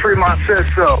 Tremont says so.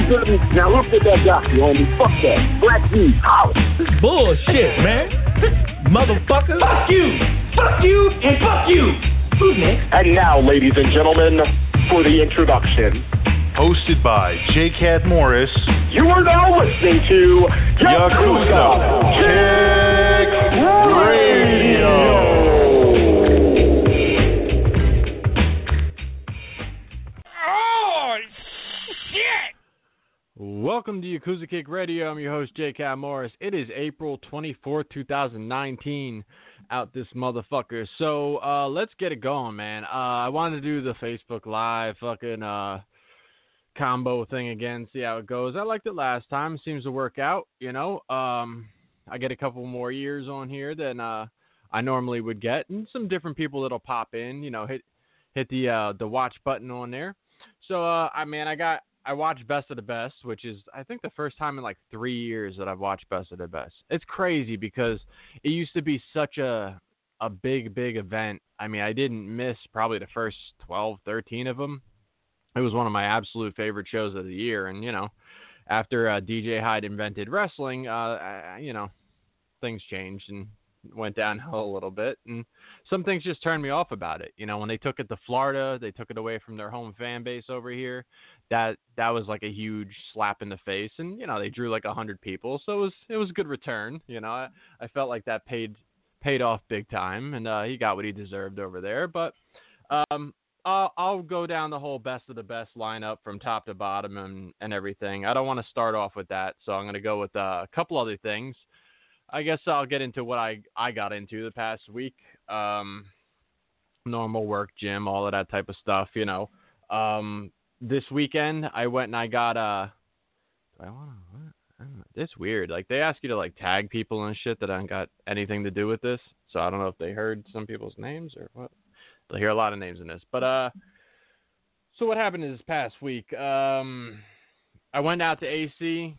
you didn't. Now look at that guy, you homie. Fuck that. Black D, holla. Bullshit, man. Motherfucker. Fuck you. Fuck you and fuck you. Who's next? And now, ladies and gentlemen, for the introduction. Hosted by J. Cat Morris. You are now listening to Yakuza Kick Welcome to Yakuza Kick Radio. I'm your host, J. Morris. It is April 24th, 2019, out this motherfucker. So uh, let's get it going, man. Uh, I wanted to do the Facebook Live fucking uh, combo thing again, see how it goes. I liked it last time. Seems to work out, you know. Um, I get a couple more years on here than uh, I normally would get, and some different people that'll pop in, you know, hit hit the uh, the watch button on there. So uh, I mean, I got I watched Best of the Best, which is I think the first time in like three years that I've watched Best of the Best. It's crazy because it used to be such a a big big event. I mean, I didn't miss probably the first 12, 13 of them. It was one of my absolute favorite shows of the year, and you know, after uh, DJ Hyde invented wrestling, uh, I, you know, things changed and went downhill a little bit, and some things just turned me off about it. You know, when they took it to Florida, they took it away from their home fan base over here. That that was like a huge slap in the face, and you know they drew like a hundred people, so it was it was a good return. You know, I, I felt like that paid paid off big time, and uh, he got what he deserved over there. But um, I'll, I'll go down the whole best of the best lineup from top to bottom and, and everything. I don't want to start off with that, so I'm going to go with uh, a couple other things. I guess I'll get into what I, I got into the past week. Um, normal work, gym, all of that type of stuff, you know. Um, this weekend, I went and I got uh, do I want to, it's weird. Like, they ask you to, like, tag people and shit that I don't got anything to do with this. So I don't know if they heard some people's names or what. They'll hear a lot of names in this. But, uh, so what happened this past week? Um, I went out to AC,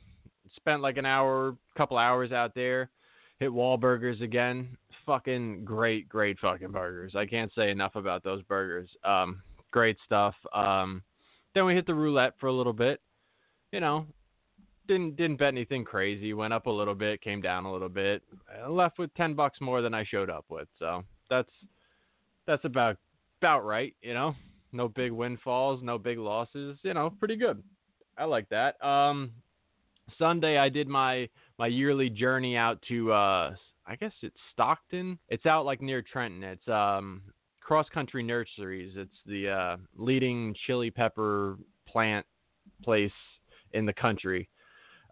spent like an hour, couple hours out there. Hit Wahlburgers again. Fucking great, great fucking burgers. I can't say enough about those burgers. Um, great stuff. Um, then we hit the roulette for a little bit. You know, didn't didn't bet anything crazy. Went up a little bit, came down a little bit. I left with ten bucks more than I showed up with. So that's that's about about right. You know, no big windfalls, no big losses. You know, pretty good. I like that. Um, Sunday I did my my yearly journey out to uh I guess it's Stockton. It's out like near Trenton. It's um Cross Country Nurseries. It's the uh, leading chili pepper plant place in the country.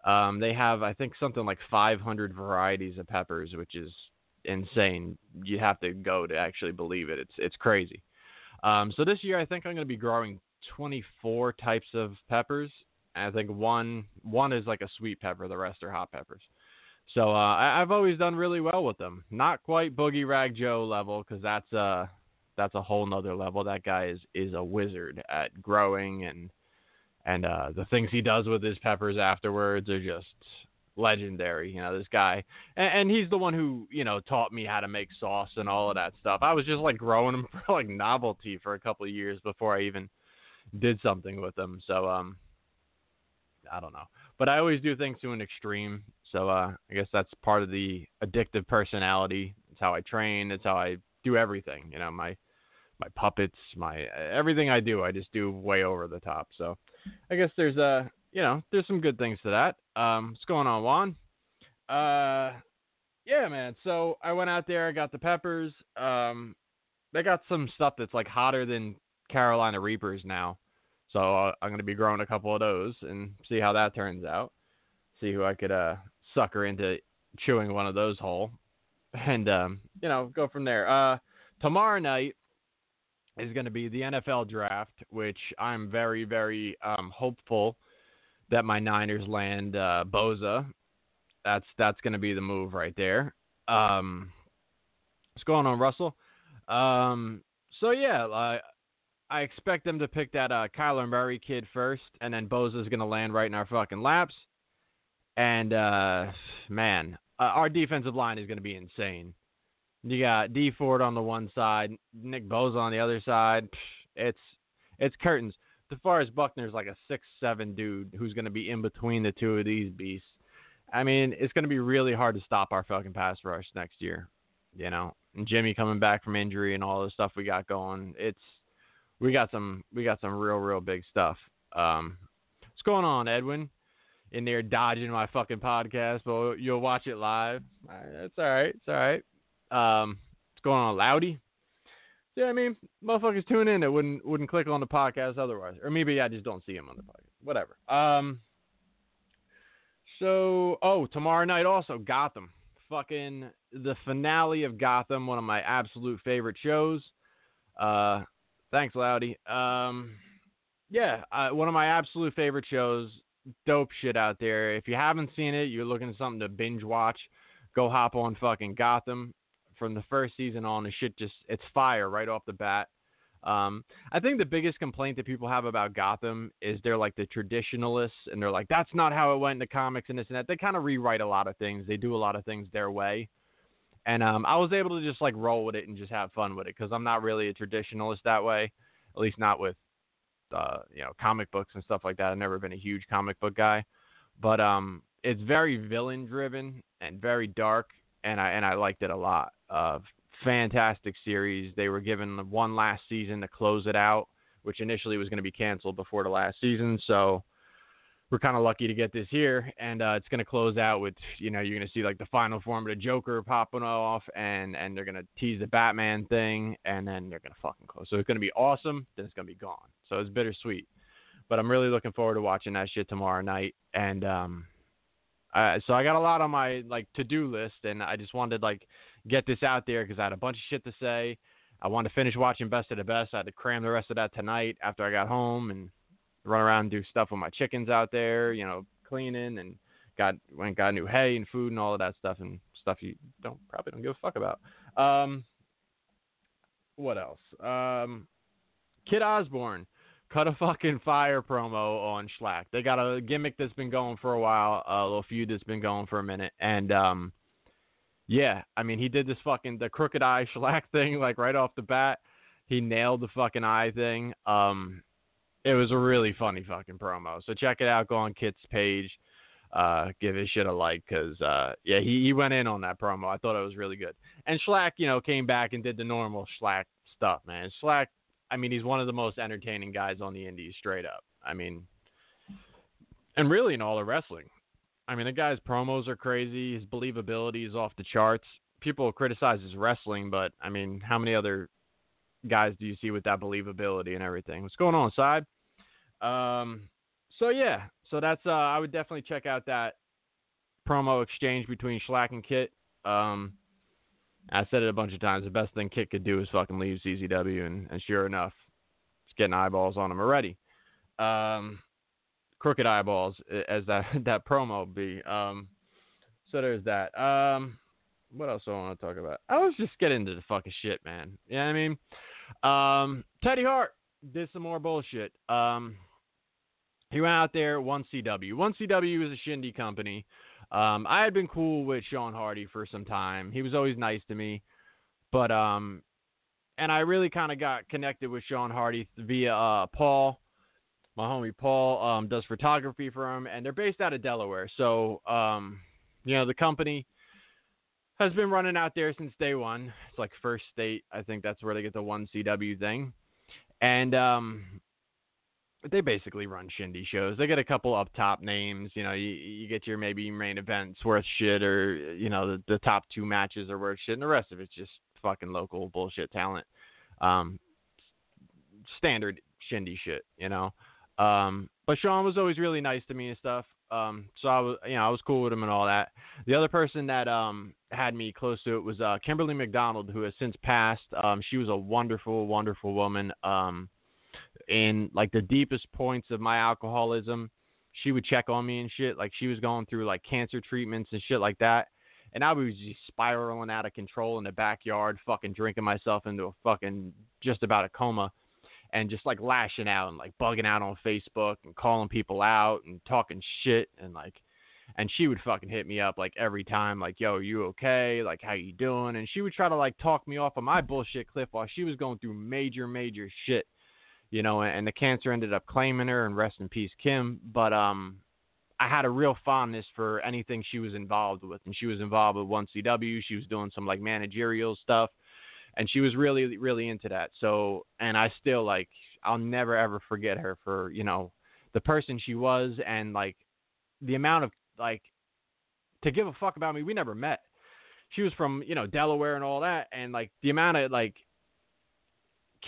Um, they have I think something like 500 varieties of peppers, which is insane. You have to go to actually believe it. It's it's crazy. Um, so this year I think I'm going to be growing 24 types of peppers. I think one one is like a sweet pepper, the rest are hot peppers. So uh, I, have always done really well with them. Not quite Boogie Rag Joe level because that's uh that's a whole nother level. That guy is is a wizard at growing and and uh, the things he does with his peppers afterwards are just legendary. You know, this guy, and, and, he's the one who you know taught me how to make sauce and all of that stuff. I was just like growing them for like novelty for a couple of years before I even did something with them. So um, I don't know, but I always do things to an extreme. So uh, I guess that's part of the addictive personality. It's how I train. It's how I do everything. You know, my my puppets, my everything I do, I just do way over the top. So I guess there's a uh, you know there's some good things to that. Um, what's going on, Juan? Uh, yeah, man. So I went out there, I got the peppers. Um, they got some stuff that's like hotter than Carolina Reapers now. So uh, I'm gonna be growing a couple of those and see how that turns out. See who I could uh sucker into chewing one of those whole, and um, you know go from there. Uh, tomorrow night is going to be the NFL draft, which I'm very, very um, hopeful that my Niners land uh, Bosa. That's that's going to be the move right there. Um, what's going on, Russell? Um, so yeah, I, I expect them to pick that uh, Kyler Murray kid first, and then Bosa's going to land right in our fucking laps. And uh, man, uh, our defensive line is going to be insane. You got Dee Ford on the one side, Nick Bosa on the other side. It's it's curtains. DeForest Buckner's like a six seven dude who's going to be in between the two of these beasts. I mean, it's going to be really hard to stop our fucking pass rush next year. You know, and Jimmy coming back from injury and all the stuff we got going. It's we got some we got some real real big stuff. Um, what's going on, Edwin? In there dodging my fucking podcast, but you'll watch it live. It's all right. It's all right. Um, what's going on, Loudy? Yeah, I mean, motherfuckers tune in that wouldn't wouldn't click on the podcast otherwise, or maybe I just don't see them on the podcast. Whatever. Um. So, oh, tomorrow night also Gotham. Fucking the finale of Gotham, one of my absolute favorite shows. Uh, thanks, Loudy. Um, yeah, uh, one of my absolute favorite shows. Dope shit out there. If you haven't seen it, you're looking for something to binge watch. Go hop on fucking Gotham from the first season on, the shit just it's fire right off the bat. Um, I think the biggest complaint that people have about Gotham is they're like the traditionalists, and they're like, that's not how it went in the comics and this and that. They kind of rewrite a lot of things. They do a lot of things their way. And um, I was able to just like roll with it and just have fun with it because I'm not really a traditionalist that way, at least not with uh, you know comic books and stuff like that. I've never been a huge comic book guy, but um, it's very villain driven and very dark, and I and I liked it a lot. Uh, fantastic series. They were given one last season to close it out, which initially was going to be canceled before the last season. So we're kind of lucky to get this here, and uh, it's going to close out with you know you're going to see like the final form of the Joker popping off, and and they're going to tease the Batman thing, and then they're going to fucking close. So it's going to be awesome, then it's going to be gone. So it's bittersweet, but I'm really looking forward to watching that shit tomorrow night, and um. Uh, so I got a lot on my like to do list, and I just wanted like get this out there because I had a bunch of shit to say. I wanted to finish watching Best of the Best. I had to cram the rest of that tonight after I got home and run around and do stuff with my chickens out there, you know, cleaning and got went got new hay and food and all of that stuff and stuff you don't probably don't give a fuck about. Um, what else? Um, Kit Osbourne cut a fucking fire promo on Shlak. They got a gimmick that's been going for a while, a little feud that's been going for a minute, and um, yeah, I mean he did this fucking the crooked eye Shlak thing like right off the bat. He nailed the fucking eye thing. Um, it was a really funny fucking promo. So check it out. Go on Kit's page. Uh, give his shit a like because uh, yeah, he, he went in on that promo. I thought it was really good. And Shlak, you know, came back and did the normal Shlak stuff, man. Shlak, I mean, he's one of the most entertaining guys on the indies, straight up. I mean, and really in all the wrestling. I mean, the guy's promos are crazy. His believability is off the charts. People criticize his wrestling, but I mean, how many other guys do you see with that believability and everything? What's going on, side? Um, so yeah, so that's uh, I would definitely check out that promo exchange between Shlak and Kit. Um, I said it a bunch of times. The best thing Kit could do is fucking leave CZW, and, and sure enough, it's getting eyeballs on him already. Um, crooked eyeballs, as that that promo be. Um, so there's that. Um, what else do I want to talk about? I was just getting into the fucking shit, man. You know I mean? Um, Teddy Hart did some more bullshit. Um, he went out there, one CW. One CW is a shindy company. Um, I had been cool with Sean Hardy for some time. He was always nice to me, but um, and I really kind of got connected with Sean Hardy via uh, Paul. My homie Paul um, does photography for him, and they're based out of Delaware. So, um, you know, the company has been running out there since day one. It's like first state. I think that's where they get the one CW thing. And um, they basically run shindy shows. They get a couple up top names. You know, you, you get your maybe main events worth shit, or you know the, the top two matches are worth shit, and the rest of it's just fucking local bullshit talent. Um, standard shindy shit, you know. Um, but Sean was always really nice to me and stuff. Um, so I was, you know, I was cool with him and all that. The other person that um had me close to it was uh, Kimberly McDonald, who has since passed. Um, she was a wonderful, wonderful woman. Um, in like the deepest points of my alcoholism, she would check on me and shit. Like she was going through like cancer treatments and shit like that. And I was just spiraling out of control in the backyard, fucking drinking myself into a fucking just about a coma and just like lashing out and like bugging out on Facebook and calling people out and talking shit and like and she would fucking hit me up like every time like yo you okay like how you doing and she would try to like talk me off of my bullshit cliff while she was going through major major shit you know and the cancer ended up claiming her and rest in peace Kim but um I had a real fondness for anything she was involved with and she was involved with 1CW she was doing some like managerial stuff and she was really really into that. So and I still like I'll never ever forget her for you know the person she was and like the amount of like to give a fuck about me. We never met. She was from you know Delaware and all that, and like the amount of like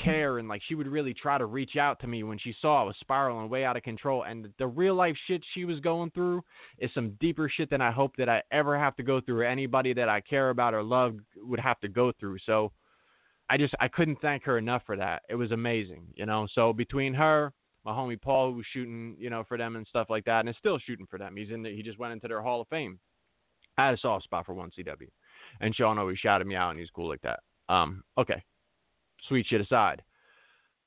care and like she would really try to reach out to me when she saw I was spiraling way out of control and the real life shit she was going through is some deeper shit than I hope that I ever have to go through or anybody that I care about or love would have to go through. So I just I couldn't thank her enough for that. It was amazing, you know. So between her, my homie Paul, who was shooting, you know, for them and stuff like that, and is still shooting for them. He's in. The, he just went into their Hall of Fame. I had a soft spot for one CW, and Sean always shouted me out, and he's cool like that. Um, okay, sweet shit aside,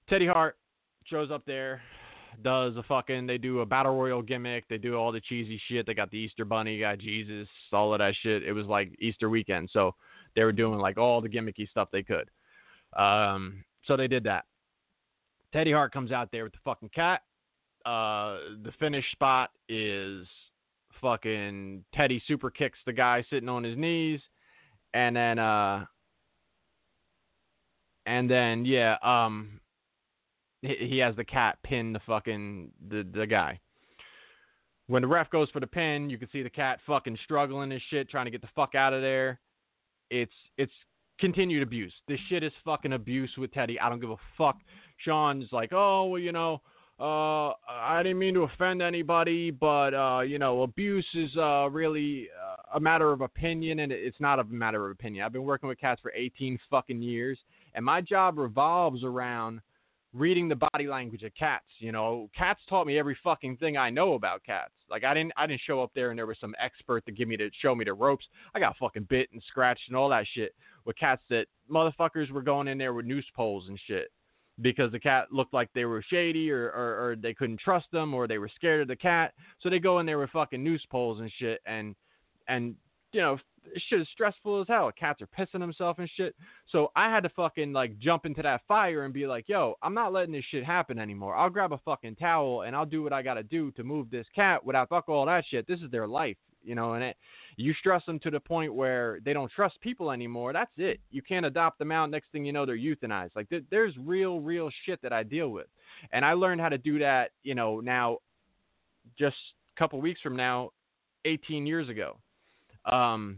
Teddy Hart shows up there, does a fucking. They do a battle royal gimmick. They do all the cheesy shit. They got the Easter Bunny, got Jesus, all of that shit. It was like Easter weekend, so they were doing like all the gimmicky stuff they could. Um, so they did that. Teddy Hart comes out there with the fucking cat. Uh, the finish spot is fucking Teddy super kicks the guy sitting on his knees, and then uh, and then yeah, um, he, has the cat pin the fucking the the guy. When the ref goes for the pin, you can see the cat fucking struggling and shit, trying to get the fuck out of there. It's it's continued abuse. This shit is fucking abuse with Teddy. I don't give a fuck. Sean's like, oh, well, you know, uh, I didn't mean to offend anybody, but uh, you know, abuse is uh, really uh, a matter of opinion, and it's not a matter of opinion. I've been working with cats for 18 fucking years, and my job revolves around reading the body language of cats. You know, cats taught me every fucking thing I know about cats. Like I didn't I didn't show up there and there was some expert to give me to show me the ropes. I got fucking bit and scratched and all that shit with cats that motherfuckers were going in there with noose poles and shit. Because the cat looked like they were shady or, or, or they couldn't trust them or they were scared of the cat. So they go in there with fucking noose poles and shit and and you know shit is stressful as hell. Cats are pissing themselves and shit. So I had to fucking like jump into that fire and be like, yo, I'm not letting this shit happen anymore. I'll grab a fucking towel and I'll do what I gotta do to move this cat without fuck all that shit. This is their life, you know, and it you stress them to the point where they don't trust people anymore. That's it. You can't adopt them out. Next thing you know, they're euthanized. Like th- there's real, real shit that I deal with, and I learned how to do that. You know, now, just a couple weeks from now, 18 years ago. Um,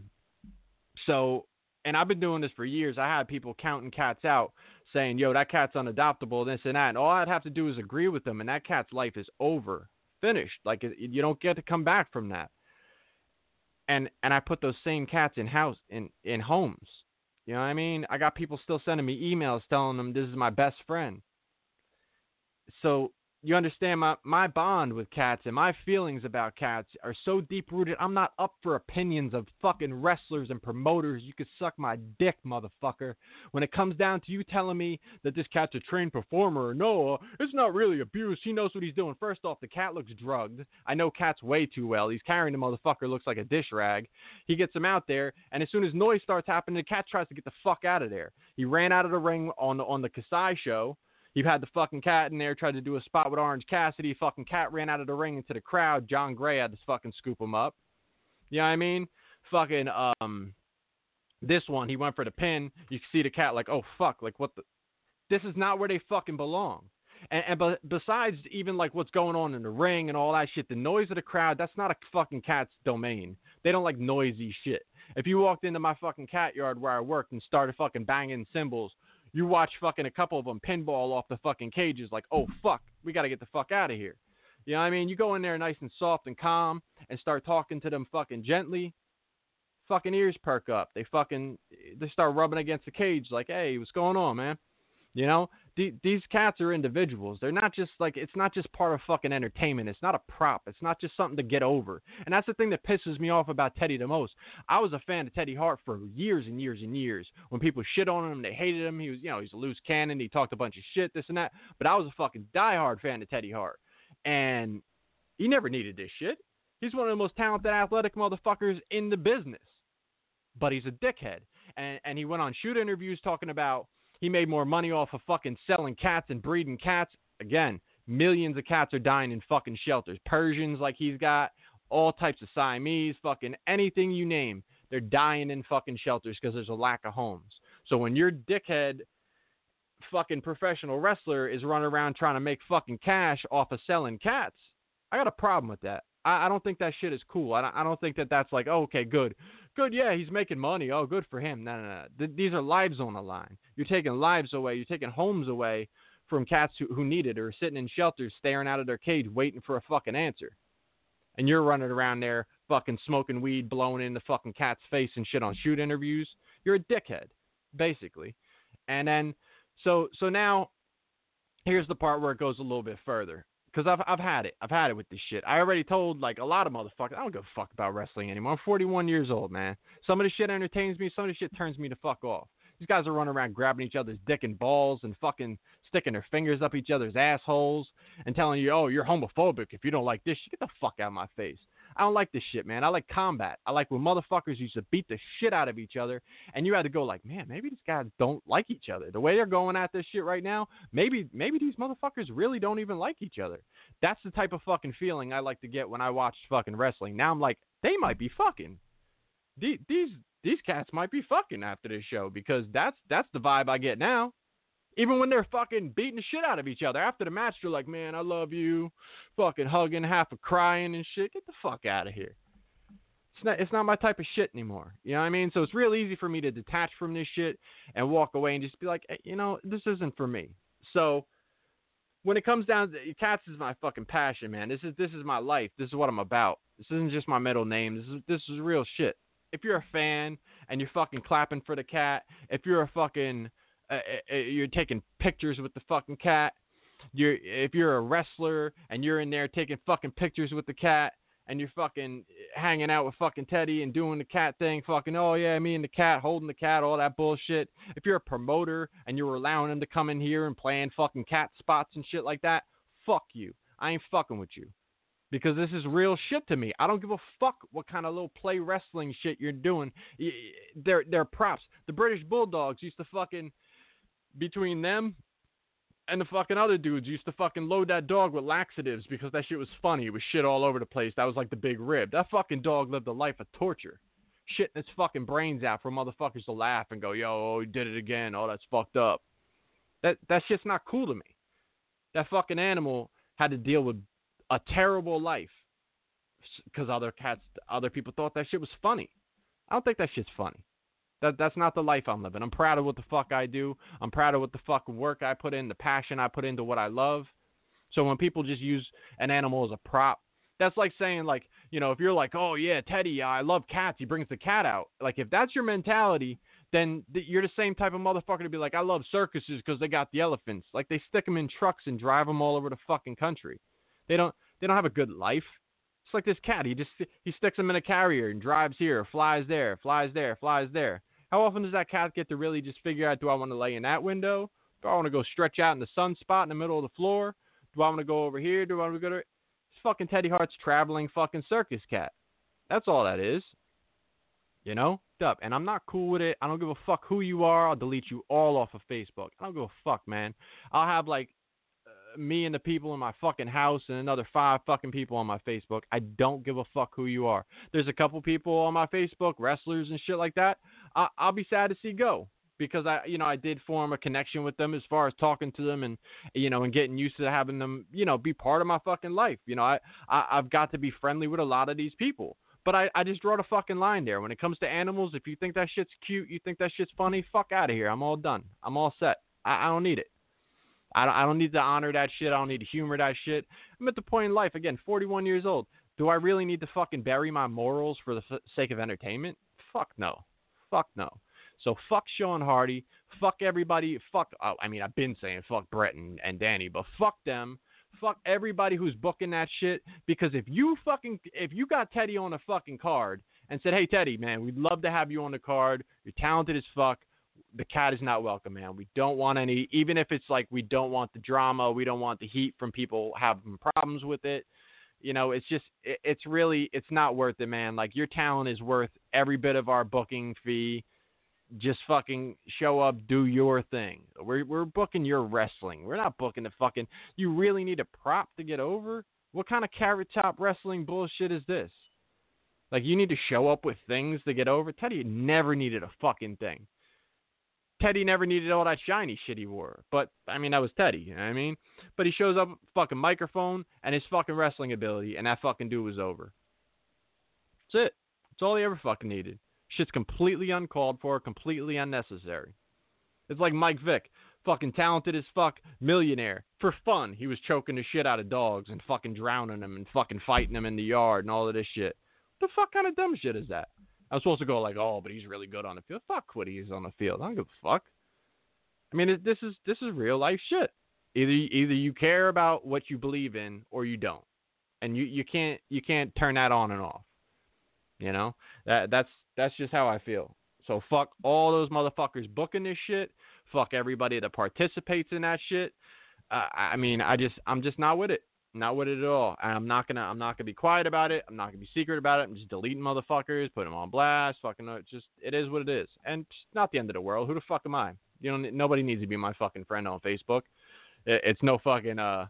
so, and I've been doing this for years. I had people counting cats out, saying, "Yo, that cat's unadoptable," this and that. And all I'd have to do is agree with them, and that cat's life is over, finished. Like you don't get to come back from that and and I put those same cats in house in in homes. You know what I mean? I got people still sending me emails telling them this is my best friend. So you understand my my bond with cats and my feelings about cats are so deep rooted. I'm not up for opinions of fucking wrestlers and promoters. You could suck my dick, motherfucker. When it comes down to you telling me that this cat's a trained performer, no, it's not really abuse. He knows what he's doing. First off, the cat looks drugged. I know cats way too well. He's carrying the motherfucker looks like a dish rag. He gets him out there, and as soon as noise starts happening, the cat tries to get the fuck out of there. He ran out of the ring on on the Kasai show he had the fucking cat in there, tried to do a spot with Orange Cassidy. Fucking cat ran out of the ring into the crowd. John Gray had to fucking scoop him up. You know what I mean? Fucking um, this one he went for the pin. You see the cat like, oh fuck, like what the? This is not where they fucking belong. And, and besides even like what's going on in the ring and all that shit, the noise of the crowd, that's not a fucking cat's domain. They don't like noisy shit. If you walked into my fucking cat yard where I worked and started fucking banging cymbals you watch fucking a couple of them pinball off the fucking cages, like, oh fuck, we got to get the fuck out of here. You know what I mean? You go in there nice and soft and calm and start talking to them fucking gently. Fucking ears perk up. They fucking they start rubbing against the cage like, hey, what's going on, man? You know, the, these cats are individuals. They're not just like it's not just part of fucking entertainment. It's not a prop. It's not just something to get over. And that's the thing that pisses me off about Teddy the most. I was a fan of Teddy Hart for years and years and years. When people shit on him, they hated him. He was, you know, he's a loose cannon. He talked a bunch of shit, this and that. But I was a fucking diehard fan of Teddy Hart, and he never needed this shit. He's one of the most talented athletic motherfuckers in the business. But he's a dickhead. And and he went on shoot interviews talking about he made more money off of fucking selling cats and breeding cats. Again, millions of cats are dying in fucking shelters. Persians like he's got, all types of Siamese, fucking anything you name. They're dying in fucking shelters because there's a lack of homes. So when your dickhead fucking professional wrestler is running around trying to make fucking cash off of selling cats, I got a problem with that. I, I don't think that shit is cool. I don't, I don't think that that's like, oh, okay, good good. Yeah, he's making money. Oh, good for him. No, no, no. Th- these are lives on the line. You're taking lives away. You're taking homes away from cats who, who need it or sitting in shelters staring out of their cage waiting for a fucking answer. And you're running around there fucking smoking weed, blowing in the fucking cat's face and shit on shoot interviews. You're a dickhead, basically. And then, so so now, here's the part where it goes a little bit further because I've I've had it. I've had it with this shit. I already told like a lot of motherfuckers. I don't give a fuck about wrestling anymore. I'm 41 years old, man. Some of the shit entertains me. Some of the shit turns me to fuck off. These guys are running around grabbing each other's dick and balls and fucking sticking their fingers up each other's assholes and telling you, oh, you're homophobic if you don't like this. Get the fuck out of my face. I don't like this shit, man. I like combat. I like when motherfuckers used to beat the shit out of each other, and you had to go like, man, maybe these guys don't like each other. The way they're going at this shit right now, maybe maybe these motherfuckers really don't even like each other. That's the type of fucking feeling I like to get when I watch fucking wrestling. Now I'm like, they might be fucking. These these cats might be fucking after this show because that's that's the vibe I get now. Even when they're fucking beating the shit out of each other after the match, they're like, "Man, I love you," fucking hugging, half of crying and shit. Get the fuck out of here. It's not it's not my type of shit anymore. You know what I mean? So it's real easy for me to detach from this shit and walk away and just be like, hey, you know, this isn't for me. So when it comes down to cats is my fucking passion, man. This is this is my life. This is what I'm about. This isn't just my middle name. This is this is real shit. If you're a fan and you're fucking clapping for the cat, if you're a fucking uh, uh, uh, you're taking pictures with the fucking cat. You're if you're a wrestler and you're in there taking fucking pictures with the cat and you're fucking hanging out with fucking Teddy and doing the cat thing, fucking, oh yeah, me and the cat, holding the cat, all that bullshit. If you're a promoter and you're allowing him to come in here and playing fucking cat spots and shit like that, fuck you. I ain't fucking with you. Because this is real shit to me. I don't give a fuck what kind of little play wrestling shit you're doing. They're they're props. The British Bulldogs used to fucking between them and the fucking other dudes used to fucking load that dog with laxatives because that shit was funny. It was shit all over the place. That was like the big rib. That fucking dog lived a life of torture. Shitting its fucking brains out for motherfuckers to laugh and go, yo, oh, he did it again. Oh, that's fucked up. That that shit's not cool to me. That fucking animal had to deal with a terrible life because other cats, other people thought that shit was funny. I don't think that shit's funny. That that's not the life I'm living. I'm proud of what the fuck I do. I'm proud of what the fuck work I put in, the passion I put into what I love. So when people just use an animal as a prop, that's like saying like, you know, if you're like, "Oh yeah, Teddy, I love cats. He brings the cat out." Like if that's your mentality, then you're the same type of motherfucker to be like, "I love circuses because they got the elephants." Like they stick them in trucks and drive them all over the fucking country. They don't they don't have a good life. It's like this cat. He just he sticks them in a carrier and drives here, flies there, flies there, flies there. How often does that cat get to really just figure out do I want to lay in that window? Do I want to go stretch out in the sun spot in the middle of the floor? Do I want to go over here? Do I want to go to it's fucking Teddy Hart's traveling fucking circus cat. That's all that is. You know? Up. And I'm not cool with it. I don't give a fuck who you are. I'll delete you all off of Facebook. I don't give a fuck, man. I'll have like me and the people in my fucking house and another five fucking people on my Facebook. I don't give a fuck who you are. There's a couple people on my Facebook, wrestlers and shit like that. I- I'll be sad to see go because I, you know, I did form a connection with them as far as talking to them and, you know, and getting used to having them, you know, be part of my fucking life. You know, I, I I've got to be friendly with a lot of these people. But I, I just draw the fucking line there. When it comes to animals, if you think that shit's cute, you think that shit's funny, fuck out of here. I'm all done. I'm all set. I, I don't need it. I don't, I don't need to honor that shit. I don't need to humor that shit. I'm at the point in life, again, 41 years old. Do I really need to fucking bury my morals for the f- sake of entertainment? Fuck no. Fuck no. So fuck Sean Hardy. Fuck everybody. Fuck. Oh, I mean, I've been saying fuck Brett and, and Danny, but fuck them. Fuck everybody who's booking that shit. Because if you fucking if you got Teddy on a fucking card and said, "Hey Teddy, man, we'd love to have you on the card. You're talented as fuck the cat is not welcome, man. We don't want any, even if it's like we don't want the drama, we don't want the heat from people having problems with it. You know, it's just, it, it's really, it's not worth it, man. Like your talent is worth every bit of our booking fee. Just fucking show up, do your thing. We're we're booking your wrestling. We're not booking the fucking. You really need a prop to get over. What kind of carrot top wrestling bullshit is this? Like you need to show up with things to get over. Teddy never needed a fucking thing. Teddy never needed all that shiny shit he wore. But I mean that was Teddy, you know what I mean? But he shows up fucking microphone and his fucking wrestling ability and that fucking dude was over. That's it. That's all he ever fucking needed. Shit's completely uncalled for, completely unnecessary. It's like Mike Vick, fucking talented as fuck, millionaire. For fun, he was choking the shit out of dogs and fucking drowning them and fucking fighting them in the yard and all of this shit. What the fuck kind of dumb shit is that? I was supposed to go like, oh, but he's really good on the field. Fuck what he's on the field. I don't give a fuck. I mean, this is this is real life shit. Either either you care about what you believe in or you don't, and you you can't you can't turn that on and off. You know that that's that's just how I feel. So fuck all those motherfuckers booking this shit. Fuck everybody that participates in that shit. Uh, I mean, I just I'm just not with it. Not with it at all. I'm not gonna. I'm not gonna be quiet about it. I'm not gonna be secret about it. I'm just deleting motherfuckers, putting them on blast. Fucking, uh, just it is what it is, and it's not the end of the world. Who the fuck am I? You know, nobody needs to be my fucking friend on Facebook. It's no fucking uh.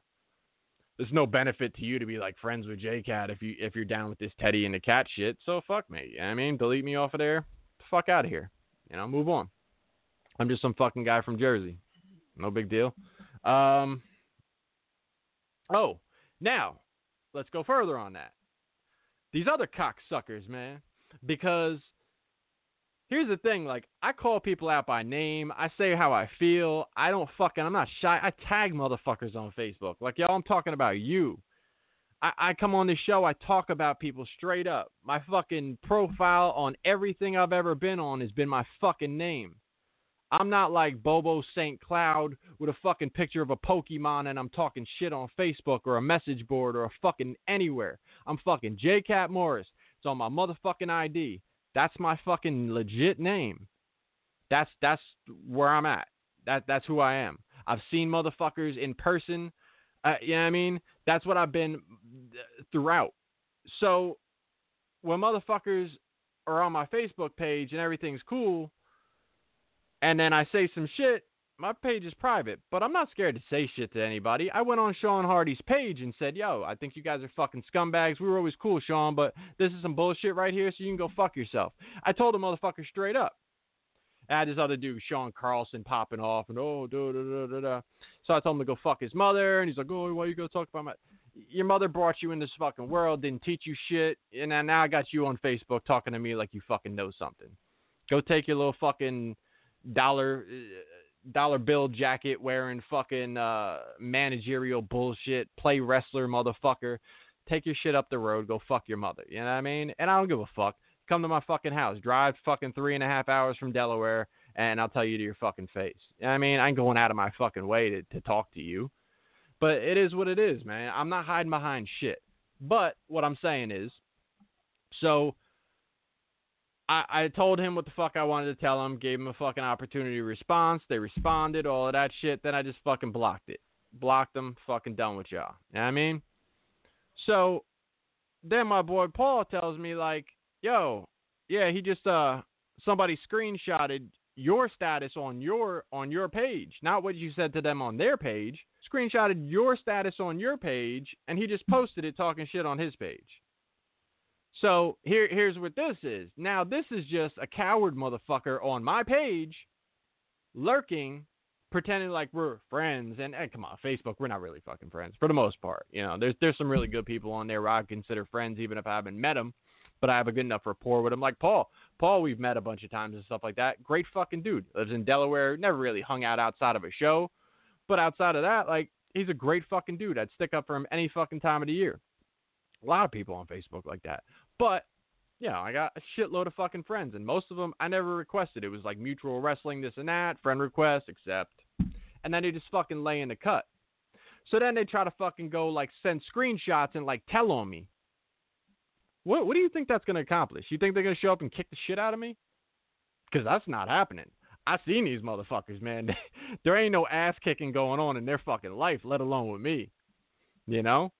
There's no benefit to you to be like friends with JCat if you if you're down with this Teddy and the cat shit. So fuck me. You know I mean, delete me off of there. Fuck out of here. You know, move on. I'm just some fucking guy from Jersey. No big deal. Um. Oh, now, let's go further on that. These other cocksuckers, man, because here's the thing like i call people out by name. I say how i feel. I don't fucking i'm not shy. I tag motherfuckers on facebook. Like y'all i'm talking about you. I, I come on this show i talk about people straight up. My fucking profile on everything i've ever been on has been my fucking name I'm not like Bobo St. Cloud with a fucking picture of a Pokemon and I'm talking shit on Facebook or a message board or a fucking anywhere. I'm fucking J Cat Morris. It's on my motherfucking ID. That's my fucking legit name. That's that's where I'm at. That that's who I am. I've seen motherfuckers in person. Uh, you know what I mean? That's what I've been throughout. So when motherfuckers are on my Facebook page and everything's cool, and then I say some shit, my page is private, but I'm not scared to say shit to anybody. I went on Sean Hardy's page and said, "Yo, I think you guys are fucking scumbags. We were always cool, Sean, but this is some bullshit right here, so you can go fuck yourself." I told the motherfucker straight up. I had this other dude, Sean Carlson, popping off and oh, da da da da da. So I told him to go fuck his mother, and he's like, "Oh, why you go talk about my?" Your mother brought you in this fucking world, didn't teach you shit, and now I got you on Facebook talking to me like you fucking know something. Go take your little fucking dollar dollar bill jacket wearing fucking uh, managerial bullshit, play wrestler motherfucker. Take your shit up the road, go fuck your mother. You know what I mean? And I don't give a fuck. Come to my fucking house. Drive fucking three and a half hours from Delaware, and I'll tell you to your fucking face. You know I mean? I'm going out of my fucking way to, to talk to you. But it is what it is, man. I'm not hiding behind shit. But what I'm saying is, so I, I told him what the fuck I wanted to tell him, gave him a fucking opportunity response. They responded, all of that shit. Then I just fucking blocked it. Blocked them, fucking done with y'all. You know what I mean? So then my boy Paul tells me, like, yo, yeah, he just, uh, somebody screenshotted your status on your on your page, not what you said to them on their page. Screenshotted your status on your page, and he just posted it talking shit on his page. So here, here's what this is. Now this is just a coward motherfucker on my page, lurking, pretending like we're friends. And, and come on, Facebook, we're not really fucking friends for the most part. You know, there's there's some really good people on there where I consider friends, even if I haven't met them. But I have a good enough rapport with them. Like Paul, Paul, we've met a bunch of times and stuff like that. Great fucking dude. Lives in Delaware. Never really hung out outside of a show, but outside of that, like he's a great fucking dude. I'd stick up for him any fucking time of the year. A lot of people on Facebook like that. But know, I got a shitload of fucking friends, and most of them I never requested. It was like mutual wrestling, this and that, friend request, accept, and then they just fucking lay in the cut. So then they try to fucking go like send screenshots and like tell on me. What what do you think that's gonna accomplish? You think they're gonna show up and kick the shit out of me? Because that's not happening. I seen these motherfuckers, man. there ain't no ass kicking going on in their fucking life, let alone with me. You know,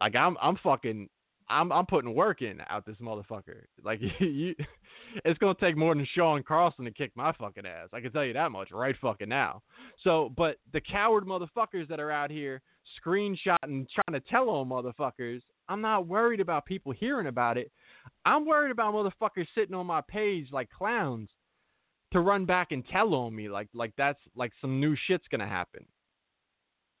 like I'm I'm fucking I'm I'm putting work in out this motherfucker. Like you, it's gonna take more than Sean Carlson to kick my fucking ass. I can tell you that much right fucking now. So, but the coward motherfuckers that are out here screenshotting, trying to tell on motherfuckers, I'm not worried about people hearing about it. I'm worried about motherfuckers sitting on my page like clowns to run back and tell on me like like that's like some new shit's gonna happen.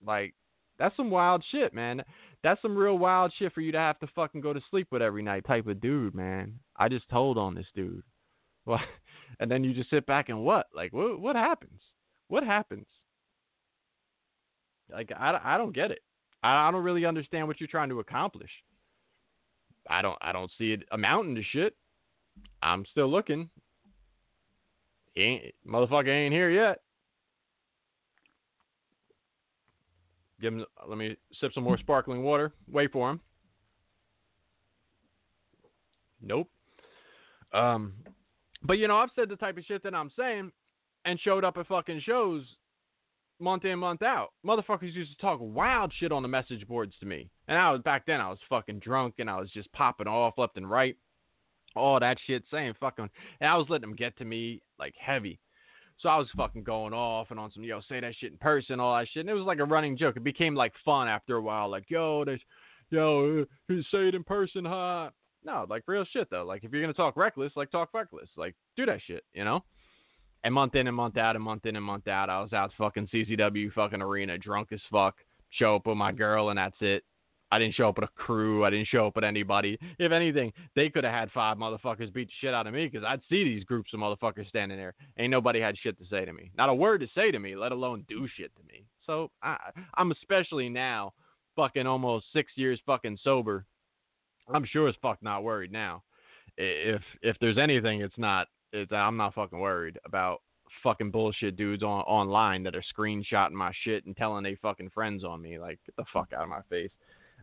Like that's some wild shit, man that's some real wild shit for you to have to fucking go to sleep with every night type of dude, man. I just told on this dude. Well, and then you just sit back and what? Like what what happens? What happens? Like I, I don't get it. I, I don't really understand what you're trying to accomplish. I don't I don't see it amounting to shit. I'm still looking. He ain't motherfucker ain't here yet. Give him. Let me sip some more sparkling water. Wait for him. Nope. Um, but you know, I've said the type of shit that I'm saying, and showed up at fucking shows month in month out. Motherfuckers used to talk wild shit on the message boards to me, and I was back then I was fucking drunk and I was just popping off left and right, all that shit, saying fucking, and I was letting them get to me like heavy. So I was fucking going off and on some yo say that shit in person, all that shit. And it was like a running joke. It became like fun after a while. Like yo, there's yo, say it in person, huh? No, like real shit though. Like if you're gonna talk reckless, like talk reckless. Like do that shit, you know. And month in and month out and month in and month out, I was out fucking CZW fucking arena, drunk as fuck. Show up with my girl and that's it. I didn't show up with a crew. I didn't show up with anybody. If anything, they could have had five motherfuckers beat the shit out of me because I'd see these groups of motherfuckers standing there. Ain't nobody had shit to say to me. Not a word to say to me, let alone do shit to me. So I, I'm especially now, fucking almost six years fucking sober. I'm sure as fuck not worried now. If if there's anything, it's not. It's I'm not fucking worried about fucking bullshit dudes on online that are screenshotting my shit and telling they fucking friends on me. Like, get the fuck out of my face.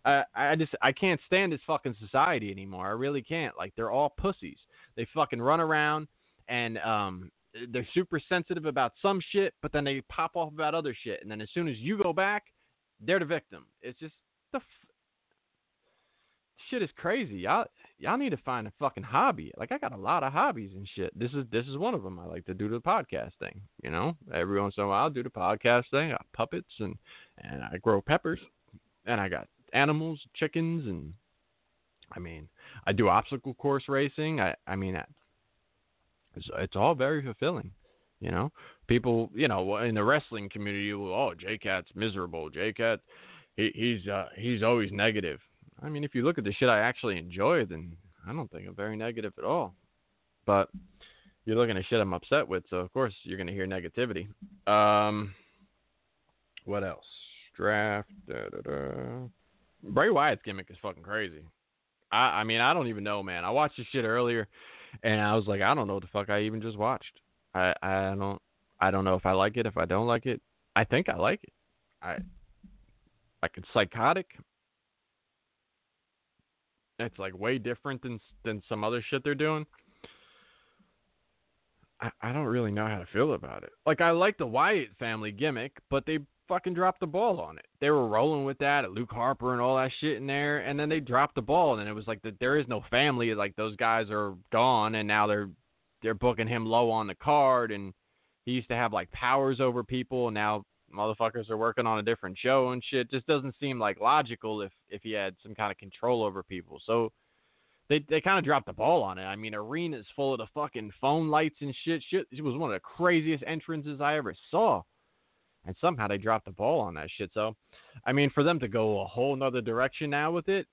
I I just I can't stand this fucking society anymore. I really can't. Like, they're all pussies. They fucking run around and um they're super sensitive about some shit, but then they pop off about other shit, and then as soon as you go back, they're the victim. It's just the f- shit is crazy. Y'all y'all need to find a fucking hobby. Like I got a lot of hobbies and shit. This is this is one of them. I like to do the podcast thing. You know, every once in a while I'll do the podcast thing. I puppets and and I grow peppers, and I got animals, chickens, and I mean I do obstacle course racing. I I mean it's, it's all very fulfilling. You know, people, you know, in the wrestling community, oh, J Cat's miserable. J Cat, he, he's uh, he's always negative. I mean, if you look at the shit I actually enjoy, then I don't think I'm very negative at all. But you're looking at shit I'm upset with, so of course you're gonna hear negativity. Um, what else? Draft. Da, da, da. Bray Wyatt's gimmick is fucking crazy. I, I mean, I don't even know, man. I watched this shit earlier, and I was like, I don't know what the fuck I even just watched. I I don't I don't know if I like it. If I don't like it, I think I like it. I like it's psychotic. It's like way different than than some other shit they're doing. I I don't really know how to feel about it. Like I like the Wyatt family gimmick, but they fucking dropped the ball on it. They were rolling with that, at Luke Harper and all that shit in there, and then they dropped the ball, and it was like that there is no family. Like those guys are gone, and now they're they're booking him low on the card, and he used to have like powers over people, and now motherfuckers are working on a different show and shit. Just doesn't seem like logical if if he had some kind of control over people. So they they kind of dropped the ball on it. I mean, arenas full of the fucking phone lights and shit. Shit, it was one of the craziest entrances I ever saw. And somehow they dropped the ball on that shit. So, I mean, for them to go a whole nother direction now with it,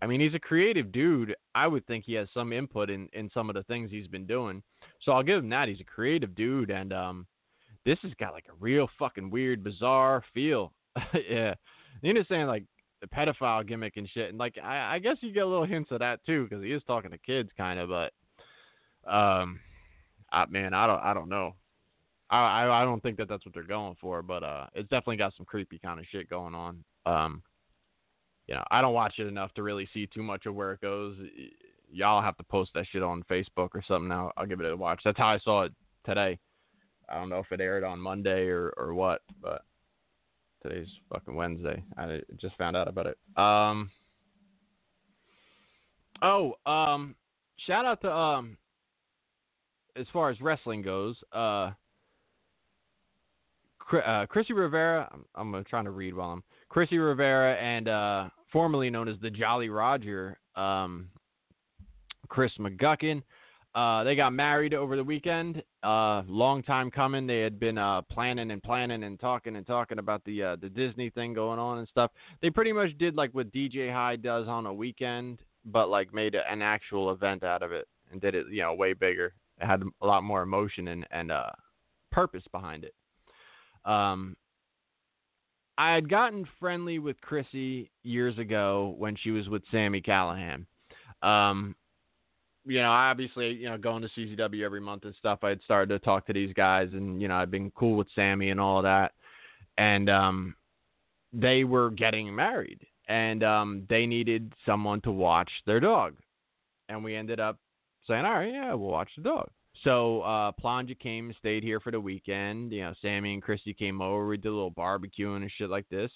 I mean, he's a creative dude. I would think he has some input in, in some of the things he's been doing. So I'll give him that. He's a creative dude, and um, this has got like a real fucking weird, bizarre feel. yeah, you just saying like the pedophile gimmick and shit, and like I, I guess you get a little hints of that too because he is talking to kids, kind of. But um, I, man, I don't, I don't know. I, I, don't think that that's what they're going for, but uh, it's definitely got some creepy kind of shit going on. Um, you know, I don't watch it enough to really see too much of where it goes. Y'all have to post that shit on Facebook or something. Now I'll give it a watch. That's how I saw it today. I don't know if it aired on Monday or or what, but today's fucking Wednesday. I just found out about it. Um. Oh, um, shout out to um. As far as wrestling goes, uh, uh Chrissy Rivera. I'm, I'm trying to read while I'm Chrissy Rivera and uh, formerly known as the Jolly Roger, um, Chris McGuckin. Uh, they got married over the weekend. Uh, long time coming. They had been uh, planning and planning and talking and talking about the uh, the Disney thing going on and stuff. They pretty much did like what DJ Hyde does on a weekend, but like made an actual event out of it and did it, you know, way bigger. It had a lot more emotion and and uh, purpose behind it. Um, I had gotten friendly with Chrissy years ago when she was with Sami Callihan. Um, you know, obviously, you know, going to CZW every month and stuff, I had started to talk to these guys, and you know, I'd been cool with Sammy and all of that, and um, they were getting married, and um, they needed someone to watch their dog, and we ended up saying, all right, yeah, we'll watch the dog. So uh Planja came and stayed here for the weekend. You know, Sammy and Christy came over. We did a little barbecuing and shit like this,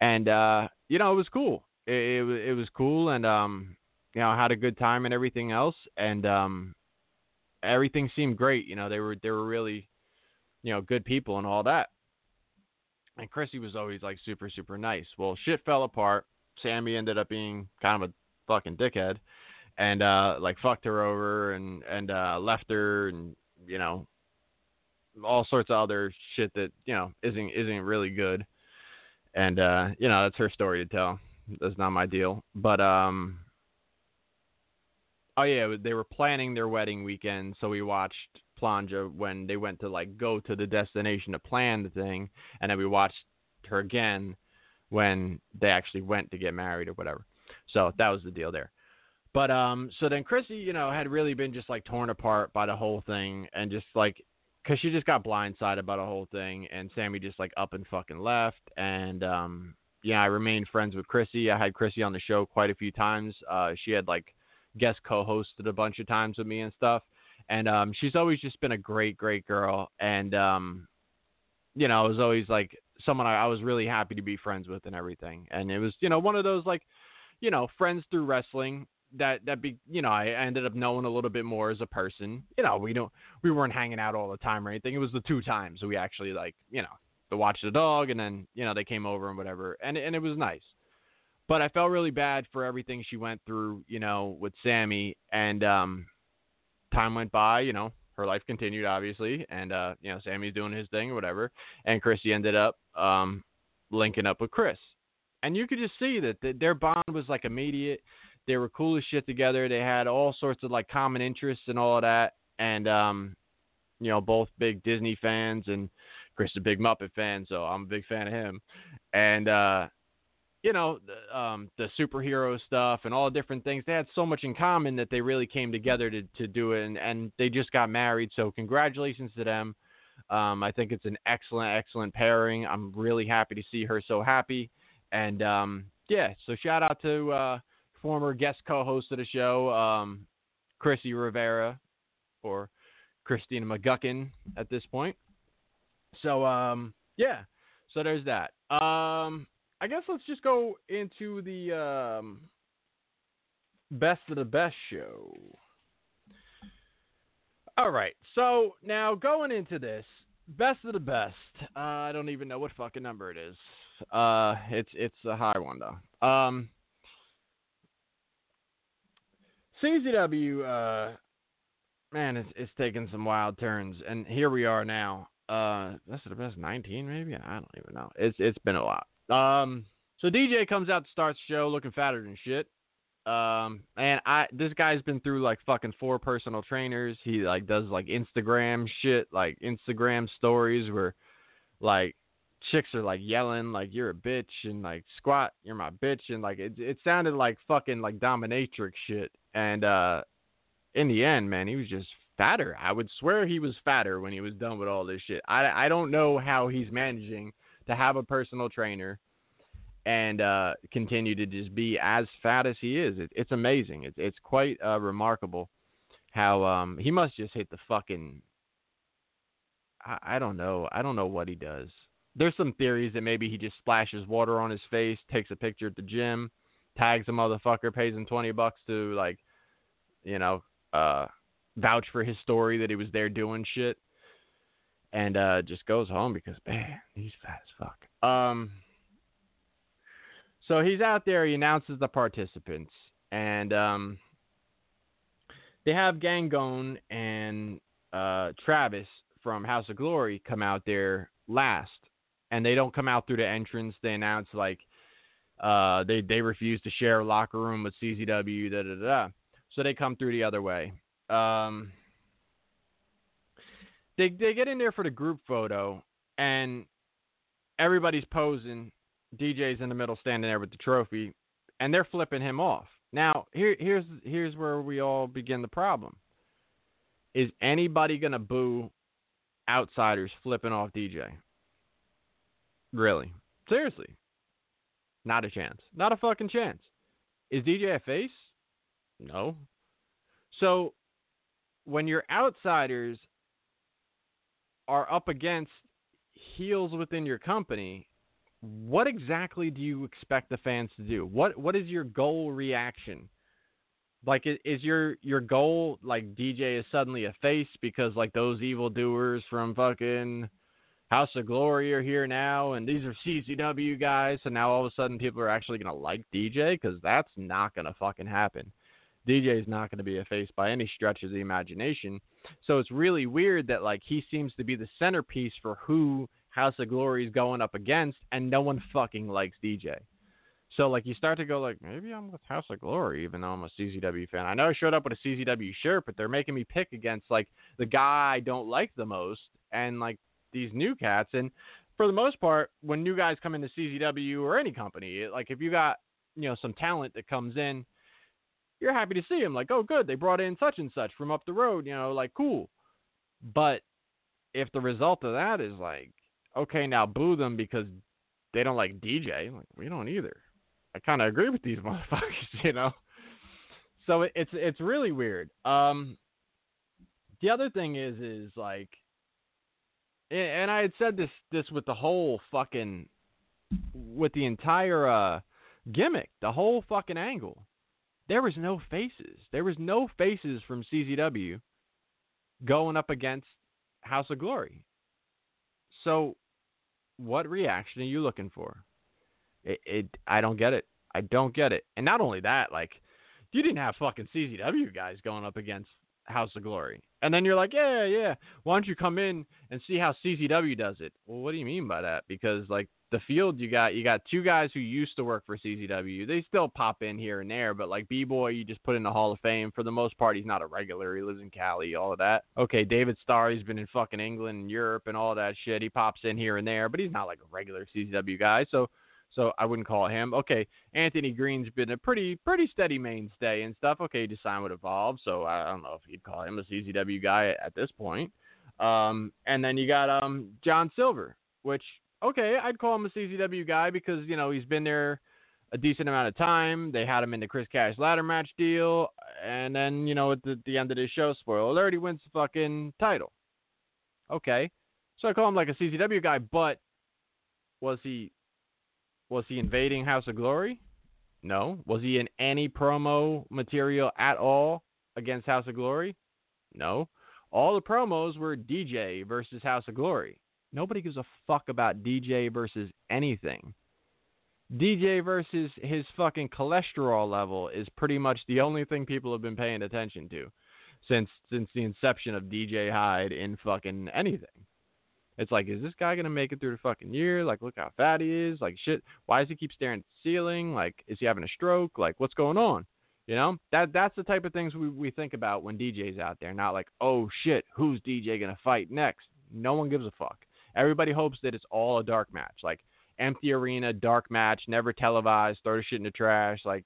and uh, you know, it was cool. It, it, it was cool, and um, you know, had a good time and everything else, and um, everything seemed great. You know, they were they were really, you know, good people and all that. And Chrissy was always like super super nice. Well, shit fell apart. Sammy ended up being kind of a fucking dickhead and uh like fucked her over and and uh left her and you know all sorts of other shit that you know isn't isn't really good. And uh you know that's her story to tell. That's not my deal. But um oh yeah they were planning their wedding weekend so we watched planja when they went to like go to the destination to plan the thing and then we watched her again when they actually went to get married or whatever. So that was the deal there but um, so then Chrissy, you know, had really been just like torn apart by the whole thing, and just like because she just got blindsided by the whole thing, and Sammy just like up and fucking left, and um, yeah, I remained friends with Chrissy. I had Chrissy on the show quite a few times. Uh, she had like guest co-hosted a bunch of times with me and stuff, and um, she's always just been a great, great girl, and um, you know, I was always like someone I, I was really happy to be friends with and everything, and it was you know one of those like, you know, friends through wrestling that that be you know I ended up knowing a little bit more as a person. You know, we don't we weren't hanging out all the time or anything. It was the two times we actually like you know to watch the dog, and then you know they came over and whatever, and and it was nice. But I felt really bad for everything she went through, you know, with Sammy, and um, time went by, you know, her life continued obviously, and uh, you know Sammy's doing his thing or whatever, and Chrissy ended up um, linking up with Chris, and you could just see that the, their bond was like immediate they were cool as shit together. They had all sorts of like common interests and all of that. And um, you know, both big Disney fans and Chris a big Muppet fan, so I'm a big fan of him. And uh, you know, the, um, the superhero stuff and all different things. They had so much in common that they really came together to to do it, and, and they just got married. So congratulations to them. Um, I think it's an excellent, excellent pairing. I'm really happy to see her so happy. And um, yeah, so shout out to uh, former guest co-host of the show, um, Chrissy Rivera, or Christina McGuckin at this point. So um, yeah, so there's that. Um, I guess let's just go into the um, best of the best show. All right, so now going into this best of the best, uh, I don't even know what fucking number it is. Uh, it's it's a high one though. Um, CZW, uh, man, it's, it's taken some wild turns, and here we are now. Uh, that's the best 19, maybe. I don't even know. It's it's been a lot. Um, so DJ comes out to start the show looking fatter than shit. Um, and I this guy's been through like fucking four personal trainers. He like does like Instagram shit, like Instagram stories where like chicks are like yelling like you're a bitch and like squat you're my bitch and like it it sounded like fucking like dominatrix shit and uh, in the end, man, he was just fatter. I would swear he was fatter when he was done with all this shit. I, I don't know how he's managing to have a personal trainer and uh, continue to just be as fat as he is. It, it's amazing. It's it's quite uh, remarkable how um, he must just hit the fucking. I, I don't know. I don't know what he does. There's some theories that maybe he just splashes water on his face, takes a picture at the gym, tags a motherfucker, pays him twenty bucks to like, you know, uh, vouch for his story that he was there doing shit, and uh, just goes home because man, he's fat as fuck. Um, so he's out there. He announces the participants, and um, they have Gangone and uh, Travis from House of Glory come out there last, and they don't come out through the entrance. They announce like uh, they they refuse to share a locker room with CZW. Da da da. So they come through the other way. Um, they they get in there for the group photo, and everybody's posing. DJ's in the middle, standing there with the trophy, and they're flipping him off. Now here here's here's where we all begin the problem. Is anybody gonna boo outsiders flipping off DJ? Really? Seriously? Not a chance. Not a fucking chance. Is DJ a face? No. So when your outsiders are up against heels within your company, what exactly do you expect the fans to do? What what is your goal reaction? Like is your your goal like DJ is suddenly a face because like those evil doers from fucking House of Glory are here now, and these are CZW guys. So now all of a sudden people are actually going to like DJ because that's not going to fucking happen. DJ is not going to be a face by any stretch of the imagination. So it's really weird that like he seems to be the centerpiece for who House of Glory is going up against, and no one fucking likes DJ. So like you start to go like maybe I'm with House of Glory even though I'm a CZW fan. I know I showed up with a CZW shirt, but they're making me pick against like the guy I don't like the most, and like these new cats. And for the most part, when new guys come into CZW or any company, like if you got you know some talent that comes in, you're happy to see them. Like, oh, good, they brought in such and such from up the road. You know, like cool. But if the result of that is like, okay, now boo them because they don't like DJ, like we don't either. I kind of agree with these motherfuckers, you know. So it, it's it's really weird. Um, the other thing is is like, and I had said this this with the whole fucking, with the entire uh gimmick, the whole fucking angle. There was no faces. There was no faces from CZW going up against House of Glory. So, what reaction are you looking for? It, it I don't get it. I don't get it. And not only that, like you didn't have fucking CZW guys going up against House of Glory. And then you're like, yeah, yeah. Why don't you come in and see how CZW does it? Well, what do you mean by that? Because like the field you got, you got two guys who used to work for CZW. They still pop in here and there, but like B Boy, you just put in the Hall of Fame. For the most part, he's not a regular. He lives in Cali, all of that. Okay, David Starr, he's been in fucking England and Europe and all that shit. He pops in here and there, but he's not like a regular CZW guy. So so I wouldn't call him. Okay, Anthony Green's been a pretty pretty steady mainstay and stuff. Okay, he signed with Evolve, so I don't know if you'd call him a CZW guy at this point. Um, and then you got um John Silver, which okay, I'd call him a CZW guy because you know he's been there a decent amount of time. They had him in the Chris Cash ladder match deal, and then you know at the, the end of this show, spoiler alert, he wins the fucking title. Okay, so I call him like a CZW guy, but was he was he invading House of Glory? No. Was he in any promo material at all against House of Glory? No. All the promos were DJ versus House of Glory. Nobody gives a fuck about DJ versus anything. DJ versus his fucking cholesterol level is pretty much the only thing people have been paying attention to since since the inception of DJ Hyde in fucking anything. It's like, is this guy gonna make it through the fucking year? Like, look how fat he is. Like, shit. Why does he keep staring at the ceiling? Like, is he having a stroke? Like, what's going on? You know, that that's the type of things we we think about when DJ's out there. Not like, oh shit, who's DJ gonna fight next? No one gives a fuck. Everybody hopes that it's all a dark match, like empty arena, dark match, never televised, throw the shit in the trash. Like,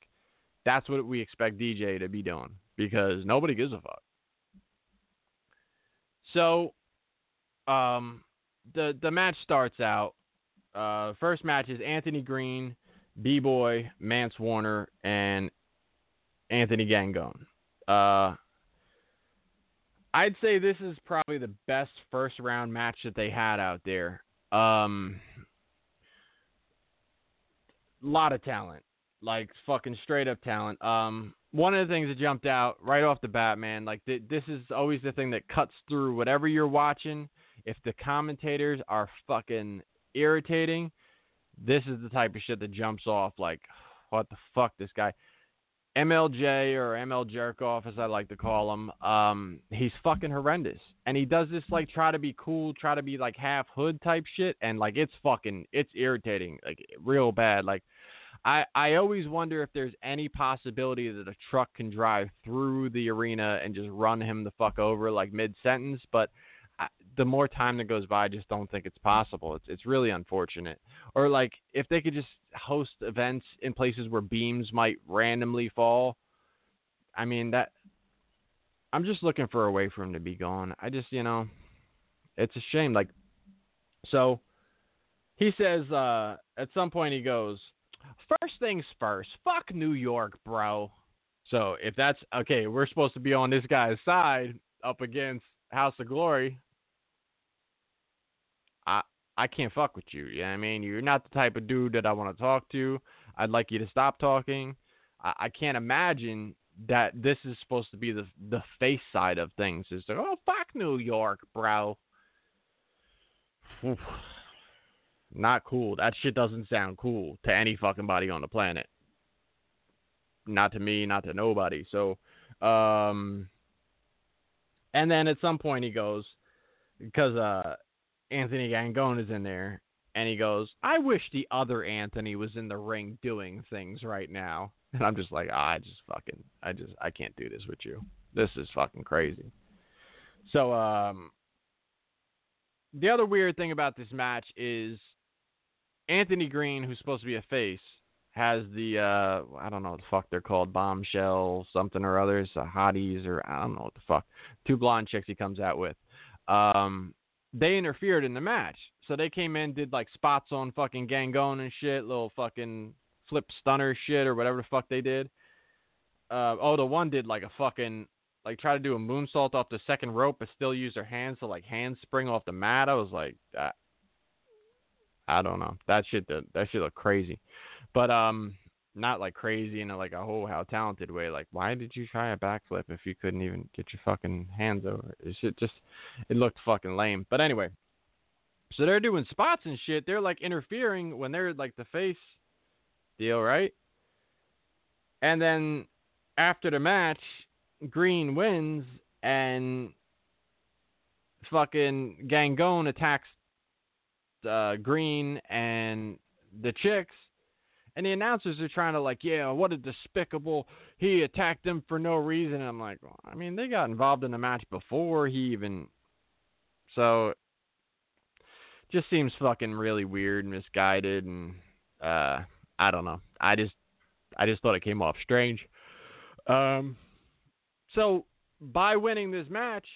that's what we expect DJ to be doing because nobody gives a fuck. So, um, the the match starts out. Uh, first match is Anthony Green, B Boy, Mance Warner, and Anthony Gangone. Uh, I'd say this is probably the best first round match that they had out there. Um, lot of talent, like fucking straight up talent. Um, one of the things that jumped out right off the bat, man, like th- this is always the thing that cuts through whatever you're watching if the commentators are fucking irritating, this is the type of shit that jumps off like, what the fuck, this guy. MLJ or ML Jerkoff, as I like to call him, um, he's fucking horrendous, and he does this like try to be cool, try to be like half hood type shit, and like it's fucking, it's irritating, like real bad. Like, I I always wonder if there's any possibility that a truck can drive through the arena and just run him the fuck over like mid sentence, but the more time that goes by, I just don't think it's possible. It's it's really unfortunate. Or like if they could just host events in places where beams might randomly fall. I mean that. I'm just looking for a way for him to be gone. I just you know, it's a shame. Like, so he says uh, at some point he goes, first things first, fuck New York, bro. So if that's okay, we're supposed to be on this guy's side up against House of Glory. I can't fuck with you. You know what I mean? You're not the type of dude that I want to talk to. I'd like you to stop talking. I, I can't imagine that this is supposed to be the the face side of things. Is like, oh fuck New York, bro. Oof. Not cool. That shit doesn't sound cool to any fucking body on the planet. Not to me, not to nobody. So, um, and then at some point he goes, because uh, Anthony Gangone is in there, and he goes, "I wish the other Anthony was in the ring doing things right now." And I'm just like, ah, I just fucking, I just, I can't do this with you. This is fucking crazy. So, um, the other weird thing about this match is Anthony Green, who's supposed to be a face, has the uh I don't know what the fuck they're called, bombshell something or others, hotties or I don't know what the fuck. Two blonde chicks he comes out with. Um they interfered in the match. So they came in, did like spots on fucking Gangone and shit, little fucking flip stunner shit or whatever the fuck they did. Uh, oh, the one did like a fucking like try to do a moonsault off the second rope, but still use their hands to like handspring off the mat. I was like, that. I don't know. That shit. That, that shit looked crazy, but um, not like crazy in a, like a whole how talented way. Like, why did you try a backflip if you couldn't even get your fucking hands over it? It just, it looked fucking lame. But anyway, so they're doing spots and shit. They're like interfering when they're like the face deal, right? And then after the match, Green wins and fucking Gangone attacks uh, Green and the chicks and the announcers are trying to like, yeah, what a despicable. He attacked them for no reason. And I'm like, well, I mean, they got involved in the match before he even. So, just seems fucking really weird, and misguided, and uh, I don't know. I just, I just thought it came off strange. Um, so by winning this match,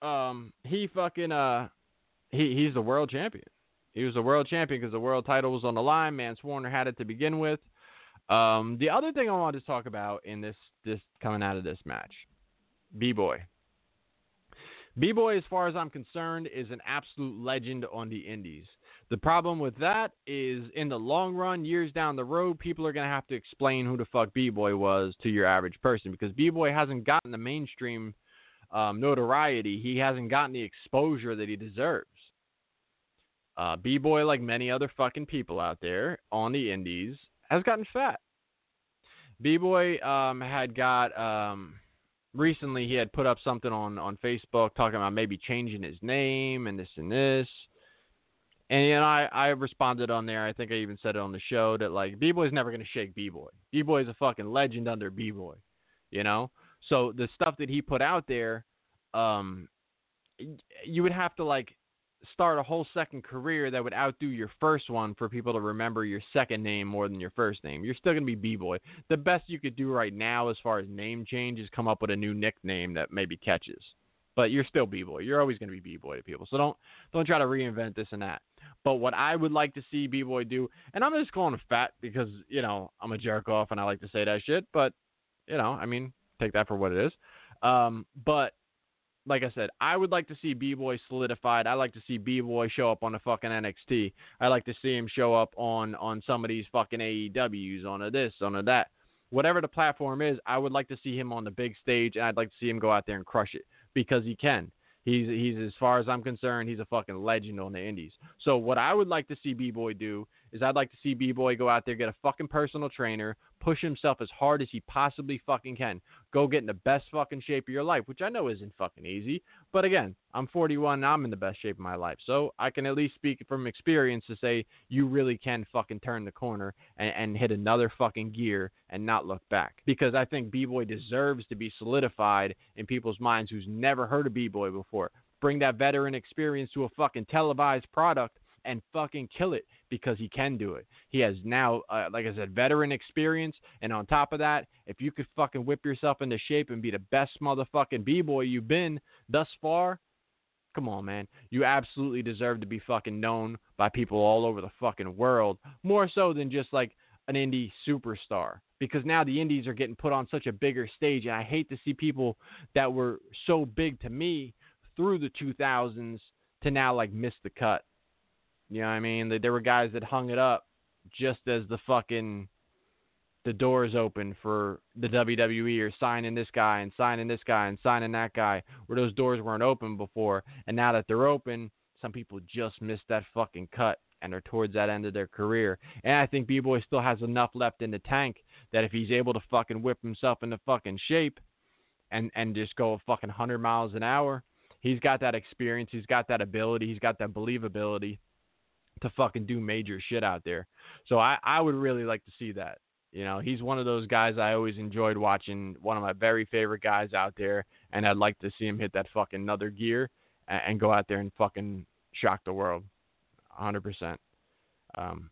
um, he fucking uh, he he's the world champion. He was a world champion because the world title was on the line. Mance Warner had it to begin with. Um, the other thing I wanted to talk about in this this coming out of this match, B Boy. B Boy, as far as I'm concerned, is an absolute legend on the Indies. The problem with that is, in the long run, years down the road, people are going to have to explain who the fuck B Boy was to your average person because B Boy hasn't gotten the mainstream um, notoriety. He hasn't gotten the exposure that he deserves. Uh, B Boy, like many other fucking people out there on the indies, has gotten fat. B Boy um, had got um, recently he had put up something on on Facebook talking about maybe changing his name and this and this. And you know, I, I responded on there. I think I even said it on the show that like B Boy's never gonna shake B Boy. B Boy is a fucking legend under B Boy. You know? So the stuff that he put out there, um you would have to like start a whole second career that would outdo your first one for people to remember your second name more than your first name. You're still going to be B-boy. The best you could do right now as far as name change is come up with a new nickname that maybe catches. But you're still B-boy. You're always going to be B-boy to people. So don't don't try to reinvent this and that. But what I would like to see B-boy do, and I'm just calling fat because, you know, I'm a jerk off and I like to say that shit, but you know, I mean, take that for what it is. Um, but like I said, I would like to see B Boy solidified. I like to see B Boy show up on the fucking NXT. I like to see him show up on on some of these fucking AEWs, on a this, on a that. Whatever the platform is, I would like to see him on the big stage, and I'd like to see him go out there and crush it because he can. He's he's as far as I'm concerned, he's a fucking legend on the indies. So what I would like to see B Boy do is I'd like to see B Boy go out there, get a fucking personal trainer, push himself as hard as he possibly fucking can. Go get in the best fucking shape of your life, which I know isn't fucking easy. But again, I'm 41 and I'm in the best shape of my life. So I can at least speak from experience to say you really can fucking turn the corner and, and hit another fucking gear and not look back. Because I think B Boy deserves to be solidified in people's minds who's never heard of B Boy before. Bring that veteran experience to a fucking televised product and fucking kill it because he can do it. He has now, uh, like I said, veteran experience, and on top of that, if you could fucking whip yourself into shape and be the best motherfucking b boy you've been thus far, come on, man, you absolutely deserve to be fucking known by people all over the fucking world, more so than just like an indie superstar. Because now the indies are getting put on such a bigger stage, and I hate to see people that were so big to me through the 2000s to now like miss the cut. You know what I mean? There were guys that hung it up just as the fucking the doors open for the WWE or signing this guy and signing this guy and signing that guy where those doors weren't open before. And now that they're open, some people just missed that fucking cut and are towards that end of their career. And I think B-Boy still has enough left in the tank that if he's able to fucking whip himself into fucking shape and and just go fucking 100 miles an hour, he's got that experience, he's got that ability, he's got that believability to fucking do major shit out there. So I, I would really like to see that. You know, he's one of those guys I always enjoyed watching, one of my very favorite guys out there, and I'd like to see him hit that fucking another gear and, and go out there and fucking shock the world. 100%. Um,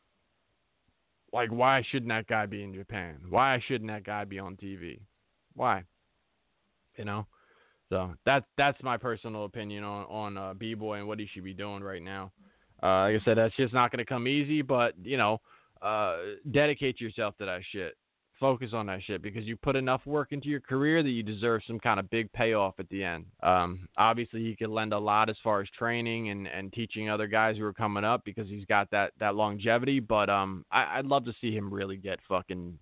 like, why shouldn't that guy be in Japan? Why shouldn't that guy be on TV? Why? You know? So that's that's my personal opinion on on uh, B boy and what he should be doing right now. Uh, like I said, that's just not going to come easy, but you know, uh, dedicate yourself to that shit. Focus on that shit because you put enough work into your career that you deserve some kind of big payoff at the end. Um, obviously, he could lend a lot as far as training and, and teaching other guys who are coming up because he's got that, that longevity. But um, I, I'd love to see him really get fucking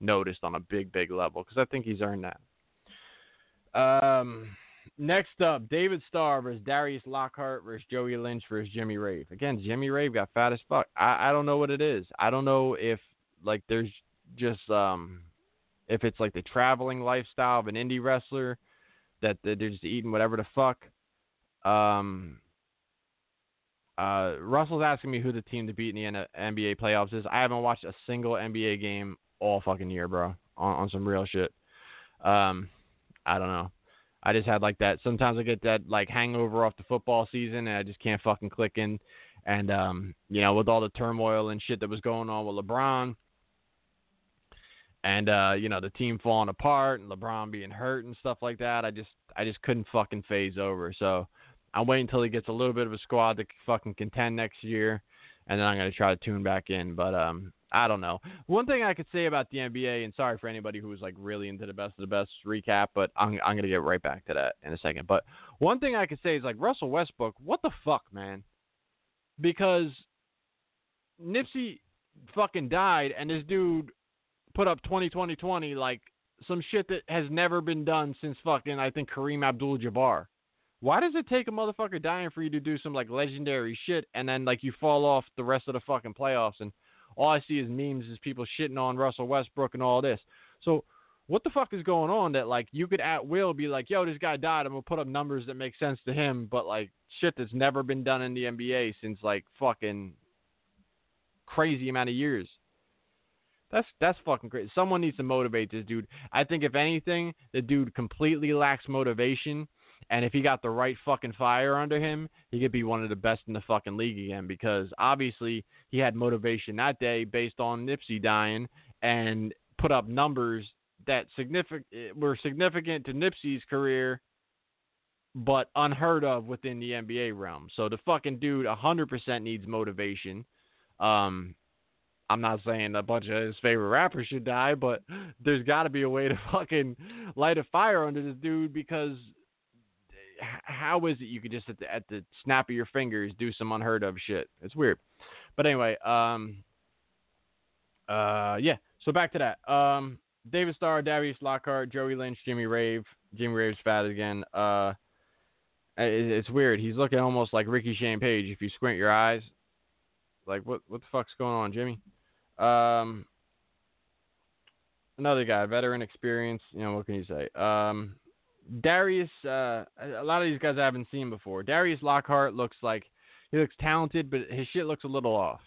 noticed on a big, big level because I think he's earned that. Um, next up, David Starr versus Darius Lockhart versus Joey Lynch versus Jimmy Rave. Again, Jimmy Rave got fat as fuck. I, I don't know what it is. I don't know if like there's just um if it's like the traveling lifestyle of an indie wrestler that they're just eating whatever the fuck. Um, uh, Russell's asking me who the team to beat in the NBA playoffs is. I haven't watched a single NBA game all fucking year, bro, on, on some real shit. Um, I don't know. I just had like that. Sometimes I get that like hangover off the football season, and I just can't fucking click in. And um, you know, with all the turmoil and shit that was going on with LeBron, and uh, you know the team falling apart and LeBron being hurt and stuff like that. I just I just couldn't fucking phase over. So I'm waiting until he gets a little bit of a squad to fucking contend next year, and then I'm gonna try to tune back in. But um, I don't know. One thing I could say about the NBA, and sorry for anybody who was like really into the best of the best recap, but I'm I'm gonna get right back to that in a second. But one thing I could say is like Russell Westbrook, what the fuck, man? Because Nipsey fucking died, and this dude put up 20 20 20 like some shit that has never been done since fucking I think Kareem Abdul-Jabbar. Why does it take a motherfucker dying for you to do some like legendary shit and then like you fall off the rest of the fucking playoffs and all I see is memes is people shitting on Russell Westbrook and all this. So what the fuck is going on that like you could at will be like, yo, this guy died, I'm gonna put up numbers that make sense to him, but like shit that's never been done in the NBA since like fucking crazy amount of years. That's that's fucking crazy. Someone needs to motivate this dude. I think if anything, the dude completely lacks motivation. And if he got the right fucking fire under him, he could be one of the best in the fucking league again. Because obviously he had motivation that day based on Nipsey dying and put up numbers that significant were significant to Nipsey's career, but unheard of within the NBA realm. So the fucking dude 100% needs motivation. Um, I'm not saying a bunch of his favorite rappers should die, but there's got to be a way to fucking light a fire under this dude because how is it you could just at the, at the snap of your fingers do some unheard of shit? It's weird. But anyway, um, uh, yeah. So back to that. Um, David Starr, Darius Lockhart, Joey Lynch, Jimmy Rave. Jimmy Rave's fat again. Uh, it, it's weird. He's looking almost like Ricky Shane Page if you squint your eyes. Like what? What the fuck's going on, Jimmy? Um, another guy, veteran experience. You know what can you say? Um, Darius. Uh, a lot of these guys I haven't seen before. Darius Lockhart looks like he looks talented, but his shit looks a little off.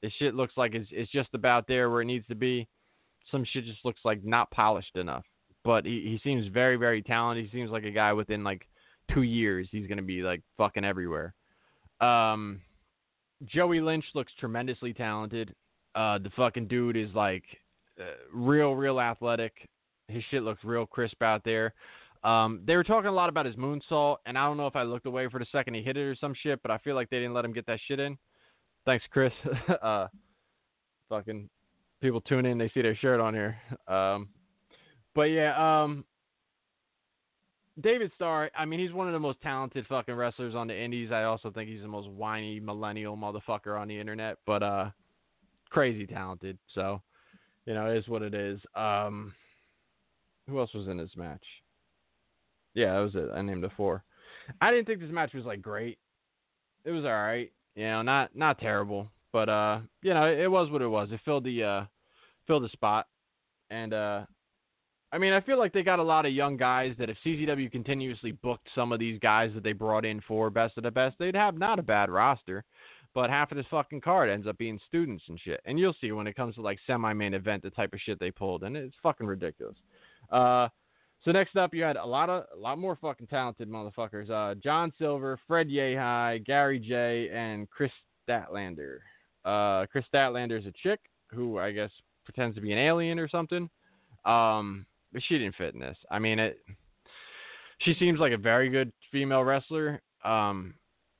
His shit looks like it's, it's just about there where it needs to be. Some shit just looks like not polished enough. But he, he seems very, very talented. He seems like a guy within like two years he's gonna be like fucking everywhere. Um, Joey Lynch looks tremendously talented. Uh, the fucking dude is like uh, real, real athletic. His shit looks real crisp out there. Um, they were talking a lot about his moonsault, and I don't know if I looked away for the second he hit it or some shit, but I feel like they didn't let him get that shit in. Thanks, Chris. uh, fucking people tune in, they see their shirt on here. Um, but yeah, um, David Starr, I mean, he's one of the most talented fucking wrestlers on the indies. I also think he's the most whiny millennial motherfucker on the internet, but uh, crazy talented. So, you know, it is what it is. Um, who else was in this match? Yeah, that was it. I named it four. I didn't think this match was like great. It was all right. You know, not not terrible, but uh, you know, it, it was what it was. It filled the uh, filled the spot, and uh, I mean, I feel like they got a lot of young guys that if CZW continuously booked some of these guys that they brought in for best of the best, they'd have not a bad roster. But half of this fucking card ends up being students and shit. And you'll see when it comes to like semi main event the type of shit they pulled, and it's fucking ridiculous. Uh, so next up, you had a lot of a lot more fucking talented motherfuckers. Uh, John Silver, Fred Yehi, Gary Jay, and Kris Statlander. Uh, Kris Statlander is a chick who I guess pretends to be an alien or something. Um, but she didn't fit in this. I mean, it. she seems like a very good female wrestler. Um,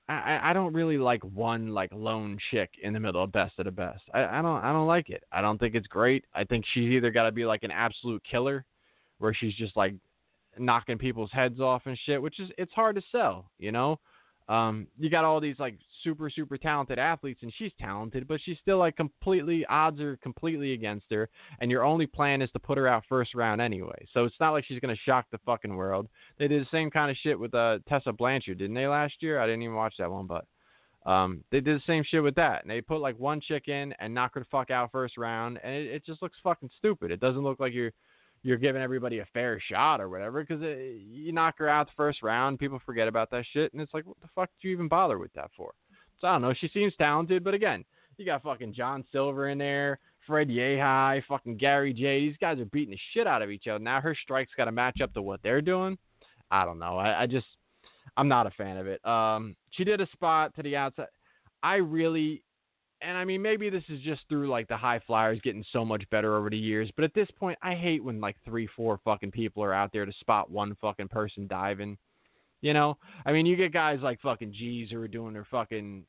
I, I don't really like one like lone chick in the middle of best of the best. I, I don't I don't like it. I don't think it's great. I think she's either got to be like an absolute killer, where she's just like knocking people's heads off and shit, which is it's hard to sell, you know. Um, you got all these like super super talented athletes, and she's talented, but she's still like completely odds are completely against her, and your only plan is to put her out first round anyway. So it's not like she's gonna shock the fucking world. They did the same kind of shit with uh, Tessa Blanchard, didn't they last year? I didn't even watch that one, but um, they did the same shit with that, and they put like one chick in and knock her the fuck out first round, and it, it just looks fucking stupid. It doesn't look like you're you're giving everybody a fair shot or whatever because you knock her out the first round, people forget about that shit, and it's like, what the fuck did you even bother with that for? So I don't know. She seems talented, but again, you got fucking John Silver in there, Fred Yehi, fucking Gary Jay. These guys are beating the shit out of each other. Now her strikes got to match up to what they're doing. I don't know. I, I just, I'm not a fan of it. Um, she did a spot to the outside. I really and I mean, maybe this is just through like the high flyers getting so much better over the years, but at this point, I hate when like three, four fucking people are out there to spot one fucking person diving. You know, I mean, you get guys like fucking G's who are doing their fucking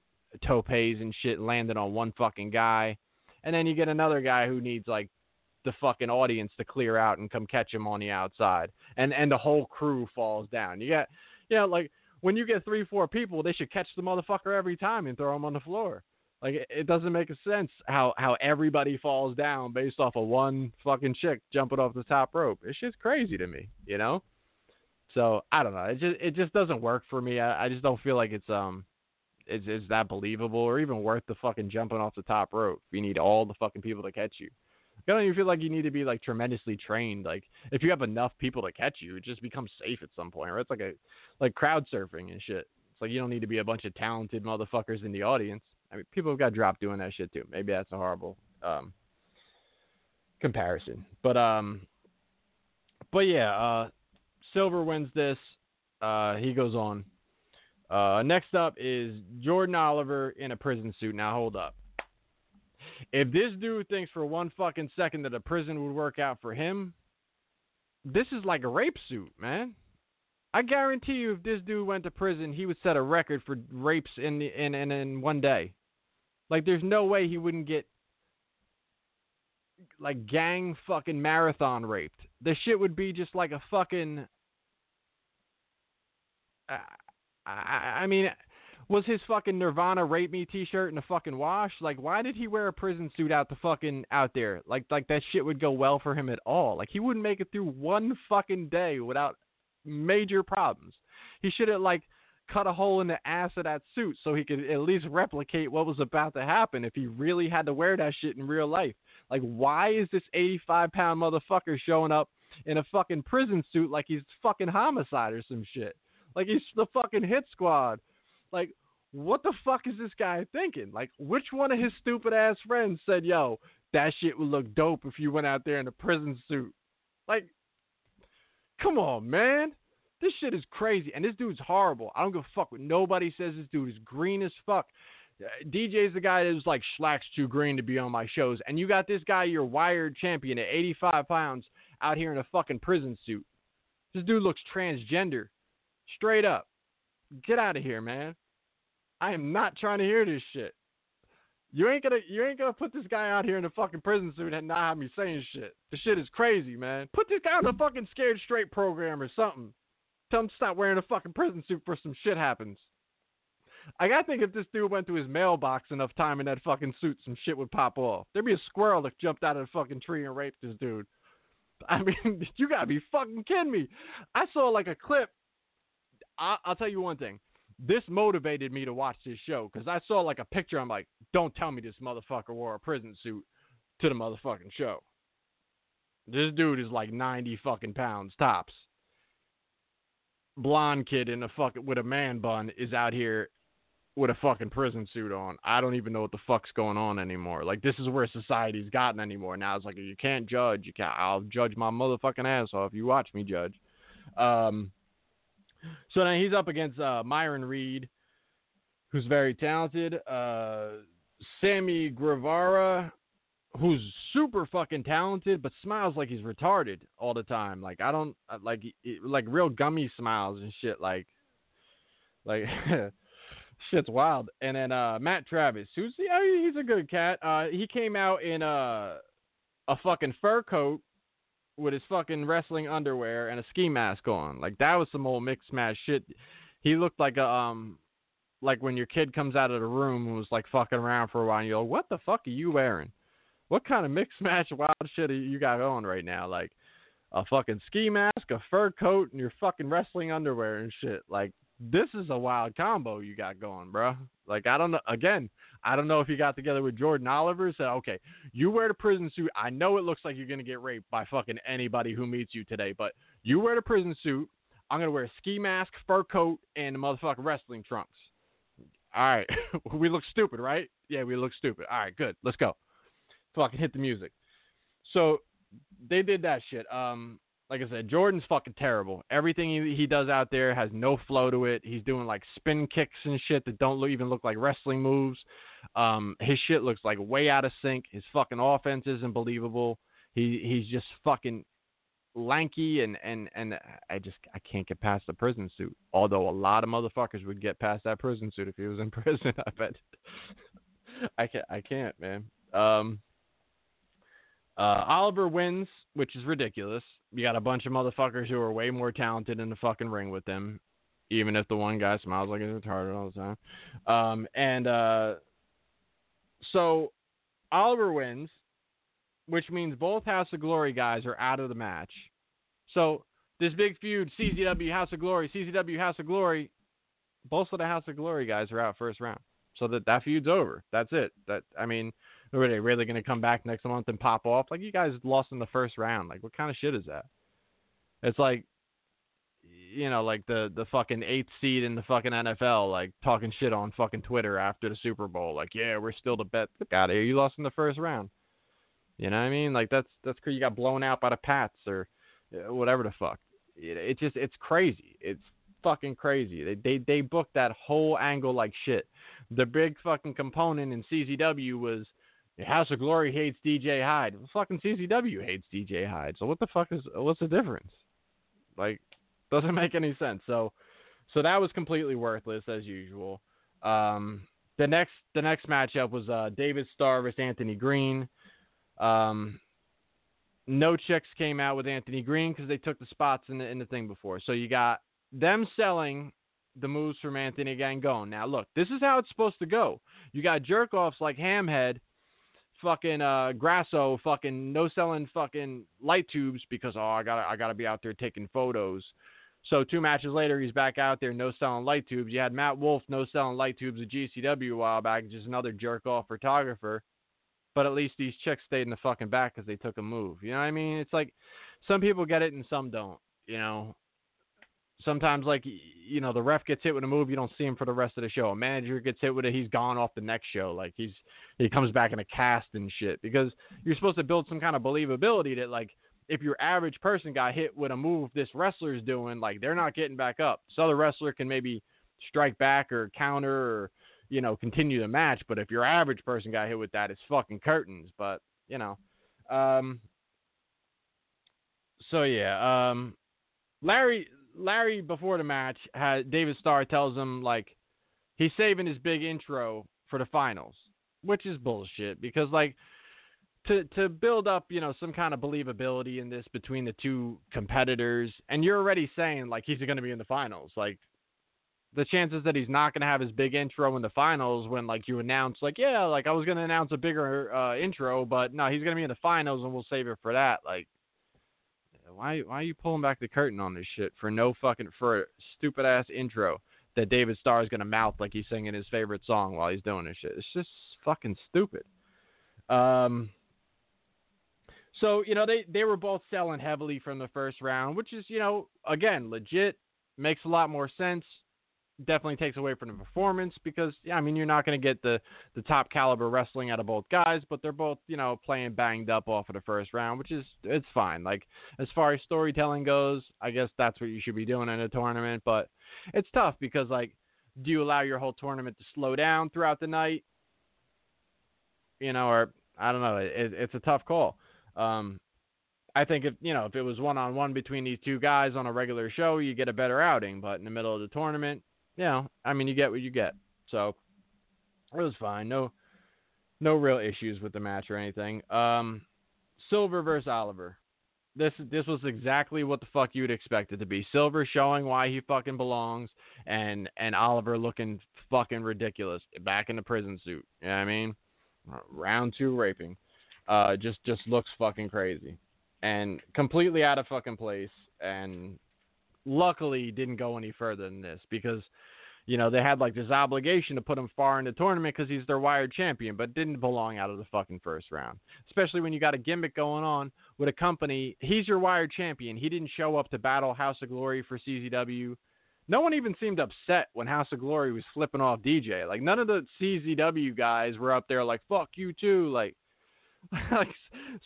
topes and shit, landing on one fucking guy, and then you get another guy who needs like the fucking audience to clear out and come catch him on the outside, and and the whole crew falls down. You got, you know, like when you get three, four people, they should catch the motherfucker every time and throw him on the floor. Like it, doesn't make a sense how how everybody falls down based off of one fucking chick jumping off the top rope. It's just crazy to me, you know. So I don't know. It just it just doesn't work for me. I, I just don't feel like it's um it's is that believable or even worth the fucking jumping off the top rope. You need all the fucking people to catch you. I don't even feel like you need to be like tremendously trained. Like if you have enough people to catch you, it just becomes safe at some point. Right? It's like a like crowd surfing and shit. It's like you don't need to be a bunch of talented motherfuckers in the audience. I mean, people have got dropped doing that shit too. Maybe that's a horrible um, comparison, but um, but yeah, uh, Silver wins this. Uh, he goes on. Uh, next up is Jordan Oliver in a prison suit. Now hold up. If this dude thinks for one fucking second that a prison would work out for him, this is like a rape suit, man. I guarantee you, if this dude went to prison, he would set a record for rapes in the, in in, in one day. Like, there's no way he wouldn't get like gang fucking marathon raped. The shit would be just like a fucking. Uh, I, I mean, was his fucking Nirvana "Rape Me" T-shirt in a fucking wash? Like, why did he wear a prison suit out the fucking out there? Like, like that shit would go well for him at all. Like, he wouldn't make it through one fucking day without major problems. He should have like cut a hole in the ass of that suit so he could at least replicate what was about to happen if he really had to wear that shit in real life. Like, why is this 85 pound motherfucker showing up in a fucking prison suit like he's fucking homicide or some shit? Like, he's the fucking hit squad. Like, what the fuck is this guy thinking? Like, which one of his stupid ass friends said, yo, that shit would look dope if you went out there in a prison suit? Like, come on, man. This shit is crazy, and this dude's horrible. I don't give a fuck what nobody says. This dude is green as fuck. Uh, DJ's the guy that was like Shlak's too green to be on my shows, and you got this guy, your wired champion at 85 pounds, out here in a fucking prison suit. This dude looks transgender, straight up. Get out of here, man. I am not trying to hear this shit. You ain't gonna you ain't gonna put this guy out here in a fucking prison suit and not have me saying shit. The shit is crazy, man. Put this guy on a fucking scared straight program or something. Tell him to stop wearing a fucking prison suit for some shit happens. I gotta think if this dude went to his mailbox enough time in that fucking suit, some shit would pop off. There'd be a squirrel that jumped out of the fucking tree and raped this dude. I mean, you gotta be fucking kidding me. I saw like a clip. I- I'll tell you one thing. This motivated me to watch this show because I saw like a picture. I'm like, don't tell me this motherfucker wore a prison suit to the motherfucking show. This dude is like 90 fucking pounds tops blonde kid in a fucking with a man bun is out here with a fucking prison suit on. I don't even know what the fuck's going on anymore. Like this is where society's gotten anymore. Now it's like you can't judge. You can't. I'll judge my motherfucking ass off. You watch me judge. Um. So now he's up against uh, Myron Reed, who's very talented. Uh, Sammy Guevara, who's super fucking talented, but smiles like he's retarded all the time. Like I don't uh, like like real gummy smiles and shit. Like like shit's wild. And then uh, Matt Travis, who's yeah, he's a good cat. Uh, he came out in a a fucking fur coat with his fucking wrestling underwear and a ski mask on. Like that was some old mixed match shit. He looked like a um like when your kid comes out of the room and was like fucking around for a while and you're like, what the fuck are you wearing? What kind of mixed match wild shit you got on right now? Like a fucking ski mask, a fur coat, and your fucking wrestling underwear and shit. Like this is a wild combo you got going, bro. Like I don't know. Again, I don't know if you got together with Jordan Oliver and said, okay, you wear the prison suit. I know it looks like you're gonna get raped by fucking anybody who meets you today, but you wear the prison suit. I'm gonna wear a ski mask, fur coat, and the motherfucking wrestling trunks. All right, we look stupid, right? Yeah, we look stupid. All right, good. Let's go. Fucking hit the music. So they did that shit. Um, like I said, Jordan's fucking terrible. Everything he, he does out there has no flow to it. He's doing like spin kicks and shit that don't look, even look like wrestling moves. Um, his shit looks like way out of sync. His fucking offense isn't believable. He he's just fucking lanky and and and I just I can't get past the prison suit. Although a lot of motherfuckers would get past that prison suit if he was in prison. I bet. I can't. I can't, man. Um. Uh, Oliver wins, which is ridiculous. You got a bunch of motherfuckers who are way more talented in the fucking ring with him, even if the one guy smiles like he's retarded all the time. Um, and uh, so Oliver wins, which means both House of Glory guys are out of the match. So this big feud, CZW House of Glory, CZW House of Glory, both of the House of Glory guys are out first round. So that that feud's over. That's it. That I mean, are they really going to come back next month and pop off? Like you guys lost in the first round. Like what kind of shit is that? It's like you know, like the the fucking eighth seed in the fucking NFL, like talking shit on fucking Twitter after the Super Bowl. Like, yeah, we're still the bet. Look out of here. You lost in the first round. You know what I mean? Like that's that's crazy. You got blown out by the Pats or uh, whatever the fuck. It, it just it's crazy. It's fucking crazy. They they they booked that whole angle like shit. The big fucking component in CZW was House of Glory hates DJ Hyde. Fucking CZW hates DJ Hyde. So what the fuck is what's the difference? Like, doesn't make any sense. So, so that was completely worthless as usual. Um, the next the next matchup was uh, David Starr versus Anthony Green. Um, no chicks came out with Anthony Green because they took the spots in the in the thing before. So you got them selling the moves from Anthony Gangone. Now look, this is how it's supposed to go. You got jerk offs like Hamhead fucking uh Grasso fucking no selling fucking light tubes because oh I gotta I gotta be out there taking photos. So two matches later he's back out there no selling light tubes. You had Matt Wolf no selling light tubes at GCW a while back, just another jerk off photographer. But at least these chicks stayed in the fucking back because they took a move. You know what I mean? It's like some people get it and some don't. You know, sometimes like you know the ref gets hit with a move you don't see him for the rest of the show. A manager gets hit with it he's gone off the next show. Like he's he comes back in a cast and shit because you're supposed to build some kind of believability that like if your average person got hit with a move this wrestler's doing like they're not getting back up. So the wrestler can maybe strike back or counter or you know continue the match but if your average person got hit with that it's fucking curtains. But you know um so yeah um Larry Larry before the match had David Starr tells him like he's saving his big intro for the finals, which is bullshit because like to to build up, you know, some kind of believability in this between the two competitors and you're already saying like he's going to be in the finals. Like the chances that he's not going to have his big intro in the finals when like you announce like yeah, like I was going to announce a bigger uh, intro, but no, he's going to be in the finals and we'll save it for that. Like why why are you pulling back the curtain on this shit for no fucking for a stupid ass intro that David Starr is gonna mouth like he's singing his favorite song while he's doing this shit? It's just fucking stupid. Um. So you know they they were both selling heavily from the first round, which is you know again legit makes a lot more sense definitely takes away from the performance because yeah, I mean you're not going to get the the top caliber wrestling out of both guys, but they're both you know playing banged up off of the first round, which is it's fine. Like as far as storytelling goes, I guess that's what you should be doing in a tournament, but it's tough because like do you allow your whole tournament to slow down throughout the night? You know, or I don't know. It, it's a tough call. Um, I think if you know if it was one on one between these two guys on a regular show, you get a better outing. But in the middle of the tournament, you know, I mean, you get what you get. So it was fine. No, no real issues with the match or anything. Um, Silver versus Oliver. This this was exactly what the fuck you'd expect it to be. Silver showing why he fucking belongs, and and Oliver looking fucking ridiculous back in the prison suit. You know what I mean? Round two raping. Uh, just just looks fucking crazy and completely out of fucking place. And luckily didn't go any further than this because you know they had like this obligation to put him far in the tournament because he's their wired champion, but didn't belong out of the fucking first round. Especially when you got a gimmick going on with a company. He's your wired champion. He didn't show up to battle House of Glory for CZW. No one even seemed upset when House of Glory was flipping off DJ. Like none of the CZW guys were up there like "fuck you too." Like like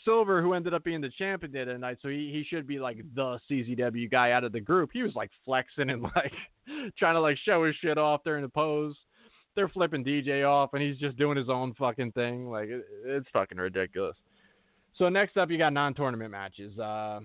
Silver, who ended up being the champion the other night, so he, he should be like the CZW guy out of the group. He was like flexing and like trying to like show his shit off during the pose. They're flipping DJ off, and he's just doing his own fucking thing. Like it, it's fucking ridiculous. So next up, you got non-tournament matches. Uh,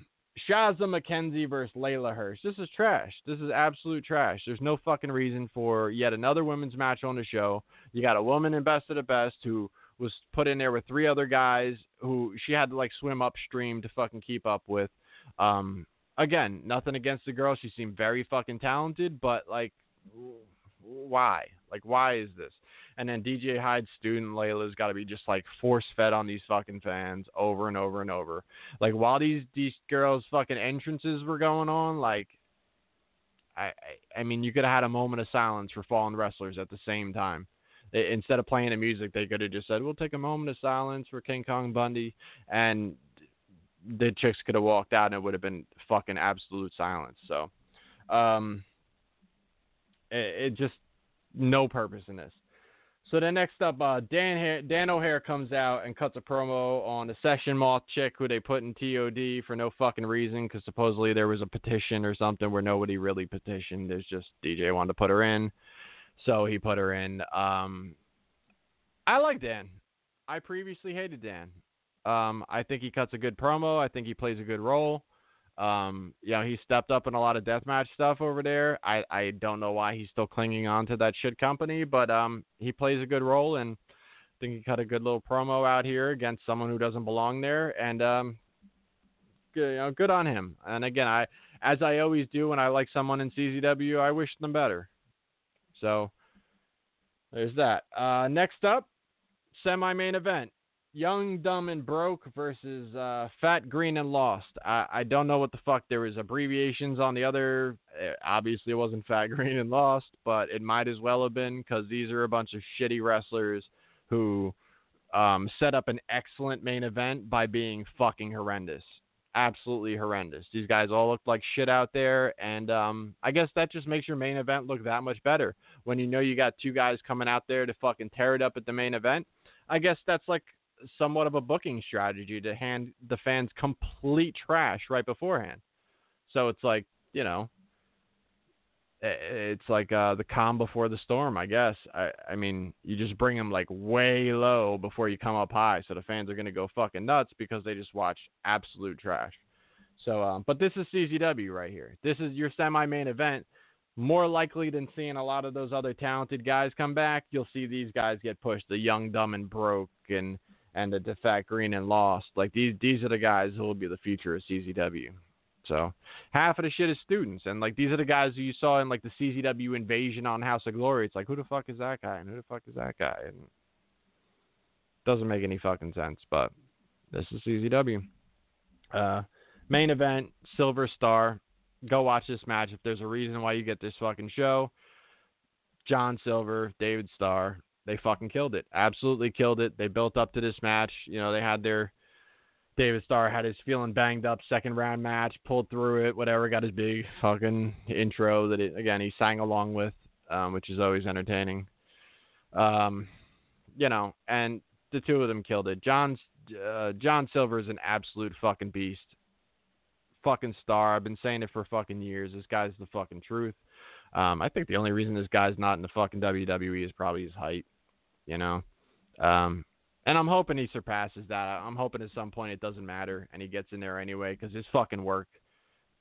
Shazza McKenzie versus Leyla Hirsch. This is trash. This is absolute trash. There's no fucking reason for yet another women's match on the show. You got a woman in best of the best who was put in there with three other guys who she had to like swim upstream to fucking keep up with. Um, again, nothing against the girl. She seemed very fucking talented, but like, why? Like, why is this? And then DJ Hyde's student Leyla's got to be just like force fed on these fucking fans over and over and over. Like while these these girls fucking entrances were going on, like I I, I mean you could have had a moment of silence for fallen wrestlers at the same time instead of playing the music, they could have just said, "We'll take a moment of silence for King Kong Bundy," and the chicks could have walked out, and it would have been fucking absolute silence. So, um, it, it just no purpose in this. So then next up, uh, Dan Dan O'Hare comes out and cuts a promo on the Session Moth chick who they put in TOD for no fucking reason because supposedly there was a petition or something where nobody really petitioned. There's just DJ wanted to put her in so he put her in. Um, I like Dan. I previously hated Dan. Um, I think he cuts a good promo. I think he plays a good role. Um, you know, he stepped up in a lot of deathmatch stuff over there. I, I don't know why he's still clinging on to that shit company, but um, he plays a good role, and I think he cut a good little promo out here against someone who doesn't belong there, and um, good, you know, good on him. And again, I, as I always do when I like someone in CZW, I wish them better. So there's that. Uh, next up, semi main event. Young, Dumb, and Broke versus uh, Fat, Green, and Lost. I, I don't know what the fuck. There was abbreviations on the other. It, eh, obviously, it wasn't Fat, Green, and Lost, but it might as well have been because these are a bunch of shitty wrestlers who um, set up an excellent main event by being fucking horrendous absolutely horrendous. These guys all looked like shit out there, and um, I guess that just makes your main event look that much better when you know you got two guys coming out there to fucking tear it up at the main event. I guess that's like somewhat of a booking strategy to hand the fans complete trash right beforehand. So it's like you know, it's like uh, the calm before the storm, I guess. I, I mean, you just bring them like way low before you come up high, so the fans are gonna go fucking nuts because they just watch absolute trash. So, um, but this is CZW right here. This is your semi-main event. More likely than seeing a lot of those other talented guys come back, you'll see these guys get pushed. The young, dumb, and broke, and and the fat, green, and lost. Like these, these are the guys who will be the future of CZW. So half of the shit is students, and like these are the guys who you saw in like the CZW invasion on House of Glory. It's like who the fuck is that guy, and who the fuck is that guy, and doesn't make any fucking sense. But this is CZW. Uh, main event, Silver Star. Go watch this match if there's a reason why you get this fucking show. John Silver, David Starr, they fucking killed it. Absolutely killed it. They built up to this match. You know, they had their David Starr had his feeling banged up second round match, pulled through it, whatever, got his big fucking intro that it, again he sang along with, um, which is always entertaining. Um, you know, and the two of them killed it. John's uh, John Silver is an absolute fucking beast, fucking star. I've been saying it for fucking years. This guy's the fucking truth. Um, I think the only reason this guy's not in the fucking WWE is probably his height. You know, um, And I'm hoping he surpasses that. I'm hoping at some point it doesn't matter and he gets in there anyway because his fucking work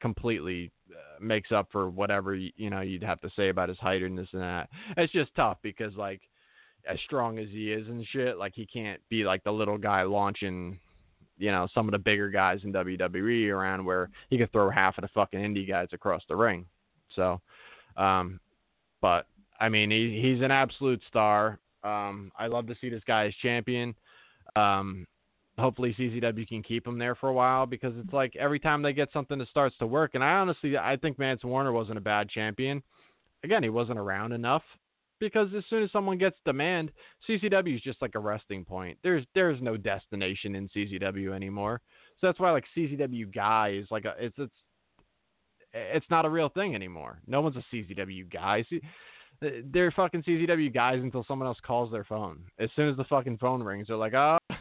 completely uh, makes up for whatever you, know you'd have to say about his height and this and that. It's just tough because like as strong as he is and shit, like he can't be like the little guy launching, you know, some of the bigger guys in WWE around where he could throw half of the fucking indie guys across the ring. So, um, but I mean, he he's an absolute star. Um, I love to see this guy as champion. Um, hopefully CZW can keep him there for a while because it's like every time they get something that starts to work. And I honestly, I think Mance Warner wasn't a bad champion. Again, he wasn't around enough because as soon as someone gets demand, CZW is just like a resting point. There's there's no destination in CZW anymore. So that's why like CZW guy is like a it's it's it's not a real thing anymore. No one's a CZW guy. See, they're fucking CZW guys until someone else calls their phone. As soon as the fucking phone rings, they're like, "Oh,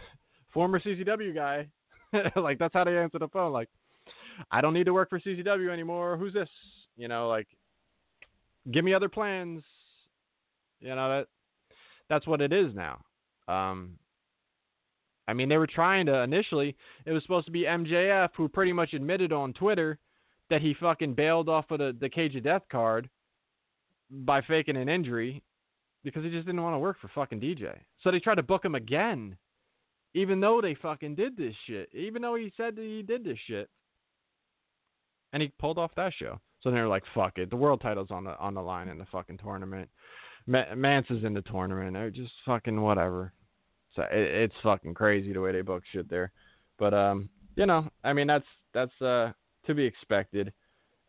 former CZW guy." like that's how they answer the phone. Like, I don't need to work for CZW anymore. Who's this? You know, like, give me other plans. You know that that's what it is now. Um, I mean, they were trying to initially. It was supposed to be MJF who pretty much admitted on Twitter that he fucking bailed off of the, the Cage of Death card by faking an injury because he just didn't want to work for fucking DJ. So they tried to book him again, even though they fucking did this shit. Even though he said that he did this shit, and he pulled off that show. So they're like, "Fuck it, the world title's on the on the line in the fucking tournament. Mance is in the tournament. They're just fucking whatever." So it, it's fucking crazy the way they book shit there. But um, you know, I mean that's that's uh to be expected.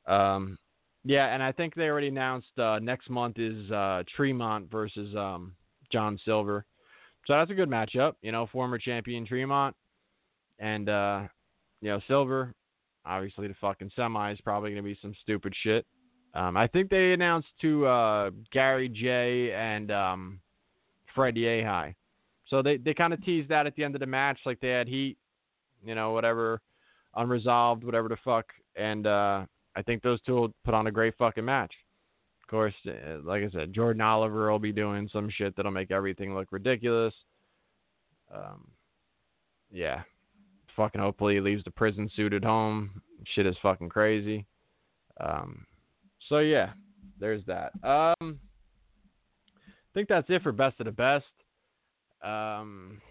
Um, yeah, and I think they already announced uh, next month is uh, Tremont versus um, John Silver. So that's a good matchup. You know, former champion Tremont and uh, you know Silver. Obviously, the fucking semi is probably gonna be some stupid shit. Um, I think they announced to uh, Gary Jay and um, Fred Yehi. So they they kind of teased that at the end of the match, like they had heat, you know, whatever, unresolved, whatever the fuck, and uh, I think those two will put on a great fucking match. Of course, uh, like I said, Jordan Oliver will be doing some shit that'll make everything look ridiculous. Um, yeah, fucking hopefully he leaves the prison suit at home. Shit is fucking crazy. Um, so yeah, there's that. Um, I think that's it for best of the best. Um,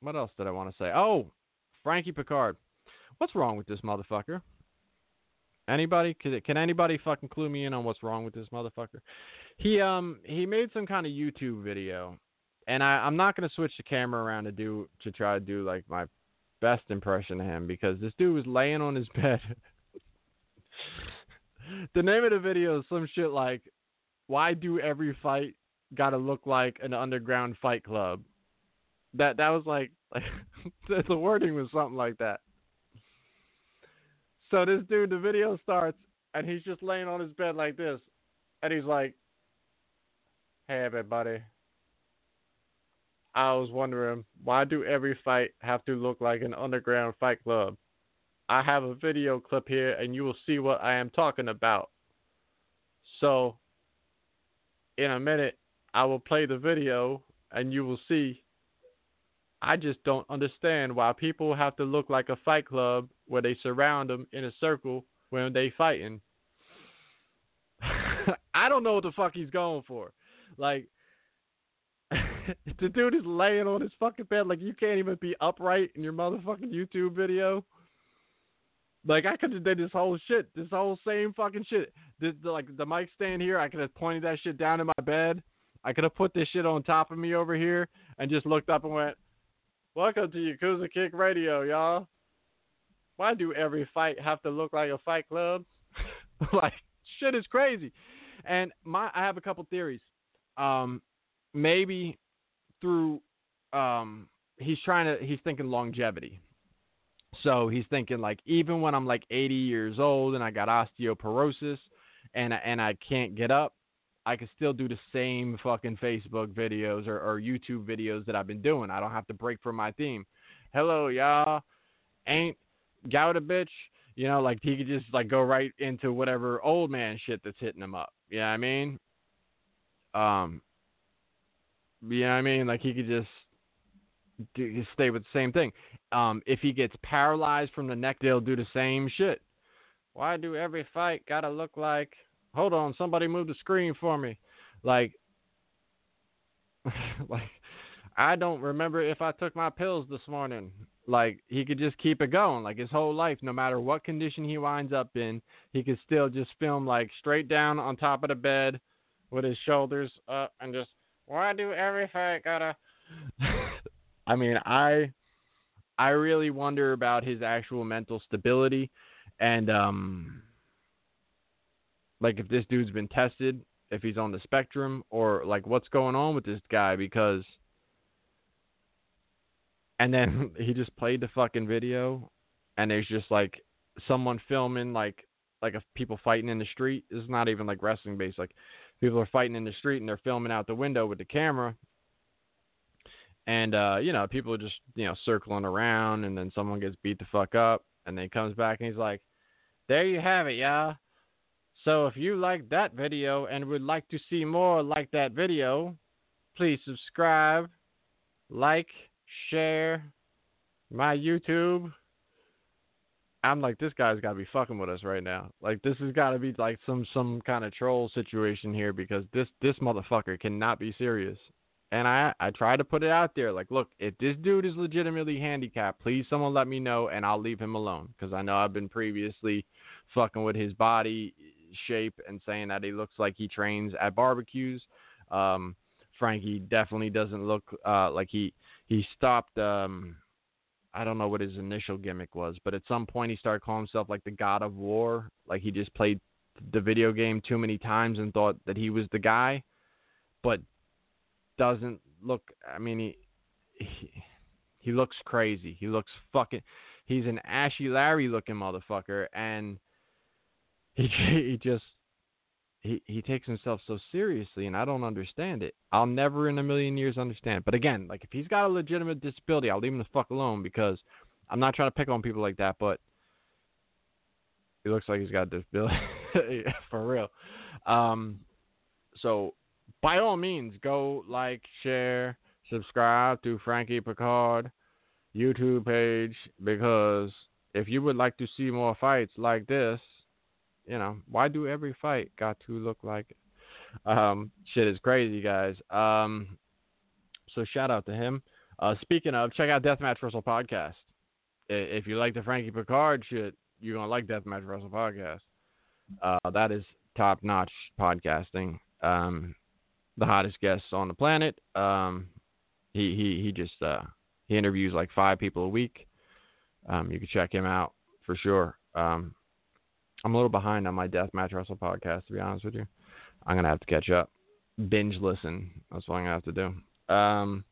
what else did I want to say? Oh, Frankie Pickard. What's wrong with this motherfucker? Anybody? Can, can anybody fucking clue me in on what's wrong with this motherfucker? He um he made some kind of YouTube video, and I I'm not gonna switch the camera around to do to try to do like my best impression of him because this dude was laying on his bed. the name of the video is some shit like, "Why do every fight gotta look like an underground fight club?" That that was like like the wording was something like that. So this dude, the video starts, and he's just laying on his bed like this, and he's like, "Hey, everybody. I was wondering why do every fight have to look like an underground fight club? I have a video clip here, and you will see what I am talking about. So, in a minute, I will play the video, and you will see I just don't understand why people have to look like a fight club where they surround them in a circle when they fighting. I don't know what the fuck he's going for. Like the dude is laying on his fucking bed like you can't even be upright in your motherfucking YouTube video. Like I could have did this whole shit, this whole same fucking shit. This the, like the mic stand here, I could have pointed that shit down in my bed. I could have put this shit on top of me over here and just looked up and went, Welcome to Yakuza Kick Radio, y'all. Why do every fight have to look like a fight club? like shit is crazy. And my I have a couple theories. Um maybe through um he's trying to he's thinking longevity. So he's thinking like even when I'm like 80 years old and I got osteoporosis and and I can't get up, I can still do the same fucking Facebook videos or, or YouTube videos that I've been doing. I don't have to break from my theme. Hello, y'all. Ain't gout a bitch. You know, like he could just like go right into whatever old man shit that's hitting him up. You know what I mean? Um, you know I mean? Like he could just do, stay with the same thing. Um, if he gets paralyzed from the neck, they'll do the same shit. Why do every fight gotta look like? Hold on, somebody move the screen for me. Like, like I don't remember if I took my pills this morning. Like he could just keep it going, like his whole life, no matter what condition he winds up in, he could still just film like straight down on top of the bed with his shoulders up and just why do everything gotta I mean, I I really wonder about his actual mental stability and um like if this dude's been tested, if he's on the spectrum or like what's going on with this guy because and then he just played the fucking video and there's just like someone filming like like if people fighting in the street. It's not even like wrestling based. Like people are fighting in the street and they're filming out the window with the camera. And uh, you know, people are just, you know, circling around and then someone gets beat the fuck up and then he comes back and he's like, There you have it, y'all. So if you like that video and would like to see more like that video, please subscribe, like, share my YouTube. I'm like, this guy's got to be fucking with us right now. Like, this has got to be like some some kind of troll situation here because this this motherfucker cannot be serious. And I I try to put it out there, like, look, if this dude is legitimately handicapped, please someone let me know and I'll leave him alone because I know I've been previously fucking with his body shape and saying that he looks like he trains at barbecues. Um, Frankie definitely doesn't look uh, like he he stopped. Um, I don't know what his initial gimmick was, but at some point he started calling himself like the God of War. Like he just played the video game too many times and thought that he was the guy, but doesn't look. I mean, he he, he looks crazy. He looks fucking. He's an ashy Larry looking motherfucker, and he he just he he takes himself so seriously and I don't understand it. I'll never in a million years understand. But again, like if he's got a legitimate disability, I'll leave him the fuck alone because I'm not trying to pick on people like that, but he looks like he's got a disability for real. Um so by all means go like, share, subscribe to Frankie Pickard YouTube page because if you would like to see more fights like this, you know, why do every fight got to look like? Um, shit is crazy, guys. Um, so shout out to him. Uh, speaking of, check out Deathmatch Wrestle podcast. If you like the Frankie Pickard shit, you're gonna like Deathmatch Wrestle podcast. Uh, that is top notch podcasting. Um, the hottest guests on the planet. Um, he he he just uh, he interviews like five people a week. Um, you can check him out for sure. Um, I'm a little behind on my Deathmatch Wrestle podcast, to be honest with you. I'm gonna have to catch up. Binge listen. That's what I'm gonna have to do. Um,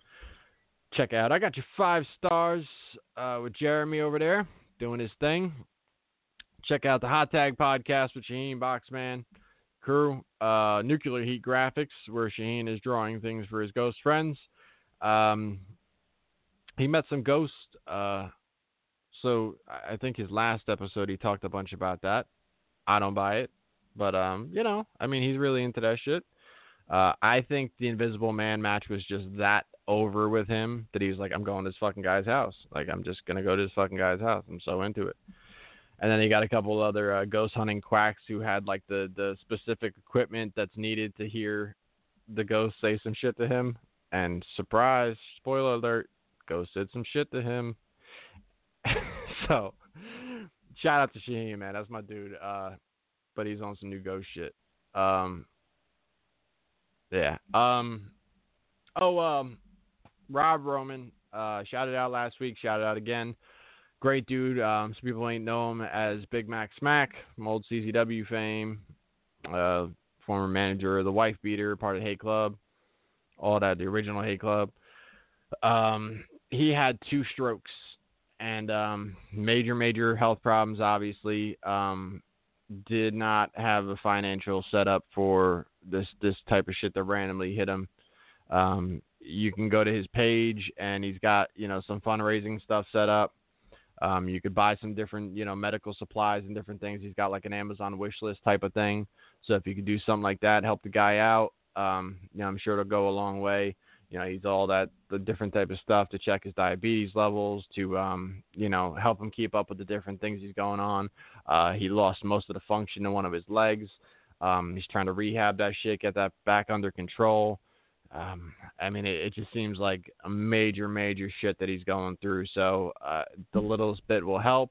check out. I got you five stars uh, with Jeremy over there doing his thing. Check out the Hot Tag podcast with Shaheen Boxman crew. Uh, Nuclear Heat Graphics, where Shaheen is drawing things for his ghost friends. Um, he met some ghosts. Uh, so I think his last episode he talked a bunch about that. I don't buy it, but um, you know, I mean, he's really into that shit. Uh, I think the Invisible Man match was just that over with him that he's like, I'm going to this fucking guy's house. Like, I'm just gonna go to this fucking guy's house. I'm so into it. And then he got a couple other uh, ghost hunting quacks who had like the the specific equipment that's needed to hear the ghost say some shit to him. And surprise, spoiler alert, ghost said some shit to him. so shout out to Shaheen, man. That's my dude. Uh, but he's on some new ghost shit. Um, yeah. Um, oh, um, Rob Roman, uh, shouted out last week, shouted out again. Great dude. Um, some people ain't know him as Big Mac Smack from old CZW fame. Uh, former manager of the Wife Beater, part of Hate Club, all that, the original Hate Club. Um, he had two strokes and um, major, major health problems. Obviously, um, did not have a financial setup for this this type of shit that randomly hit him. Um, you can go to his page, and he's got you know some fundraising stuff set up. Um, you could buy some different you know medical supplies and different things. He's got like an Amazon wish list type of thing. So if you could do something like that, help the guy out, um, you know, I'm sure it'll go a long way. You know, he's all that the different type of stuff to check his diabetes levels, to um, you know, help him keep up with the different things he's going on. Uh, he lost most of the function in one of his legs. Um, he's trying to rehab that shit, get that back under control. Um, I mean, it, it just seems like a major, major shit that he's going through. So uh, the littlest bit will help.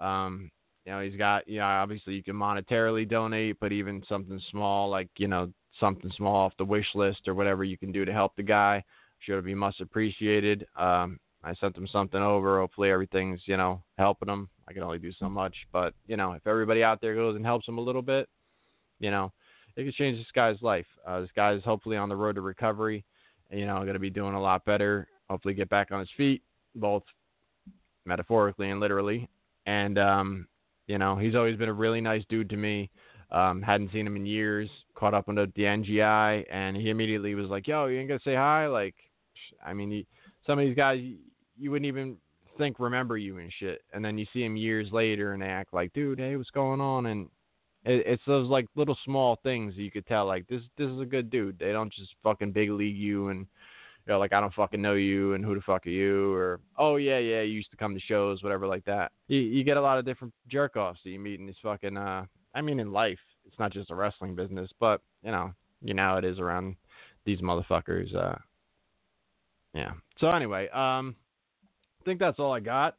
Um, you know, he's got, you know, obviously you can monetarily donate, but even something small, like, you know, something small off the wish list or whatever you can do to help the guy, sure be much appreciated. Um, I sent him something over. Hopefully everything's, you know, helping him. I can only do so much, but, you know, if everybody out there goes and helps him a little bit, you know, it could change this guy's life. Uh, this guy's hopefully on the road to recovery. You know, going to be doing a lot better. Hopefully, get back on his feet, both metaphorically and literally. And um, you know, he's always been a really nice dude to me. Um, hadn't seen him in years. Caught up on the, NGI, and he immediately was like, "Yo, you ain't gonna say hi?" Like, I mean, he, some of these guys you you wouldn't even think remember you and shit, and then you see him years later and they act like, "Dude, hey, what's going on?" And it, it's those like little small things you could tell like this this is a good dude. They don't just fucking big league you and you know, like I don't fucking know you and who the fuck are you or oh yeah yeah you used to come to shows whatever like that. You you get a lot of different jerk offs that you meet in these fucking uh I mean in life it's not just a wrestling business but you know you know it is around these motherfuckers uh yeah so anyway um I think that's all I got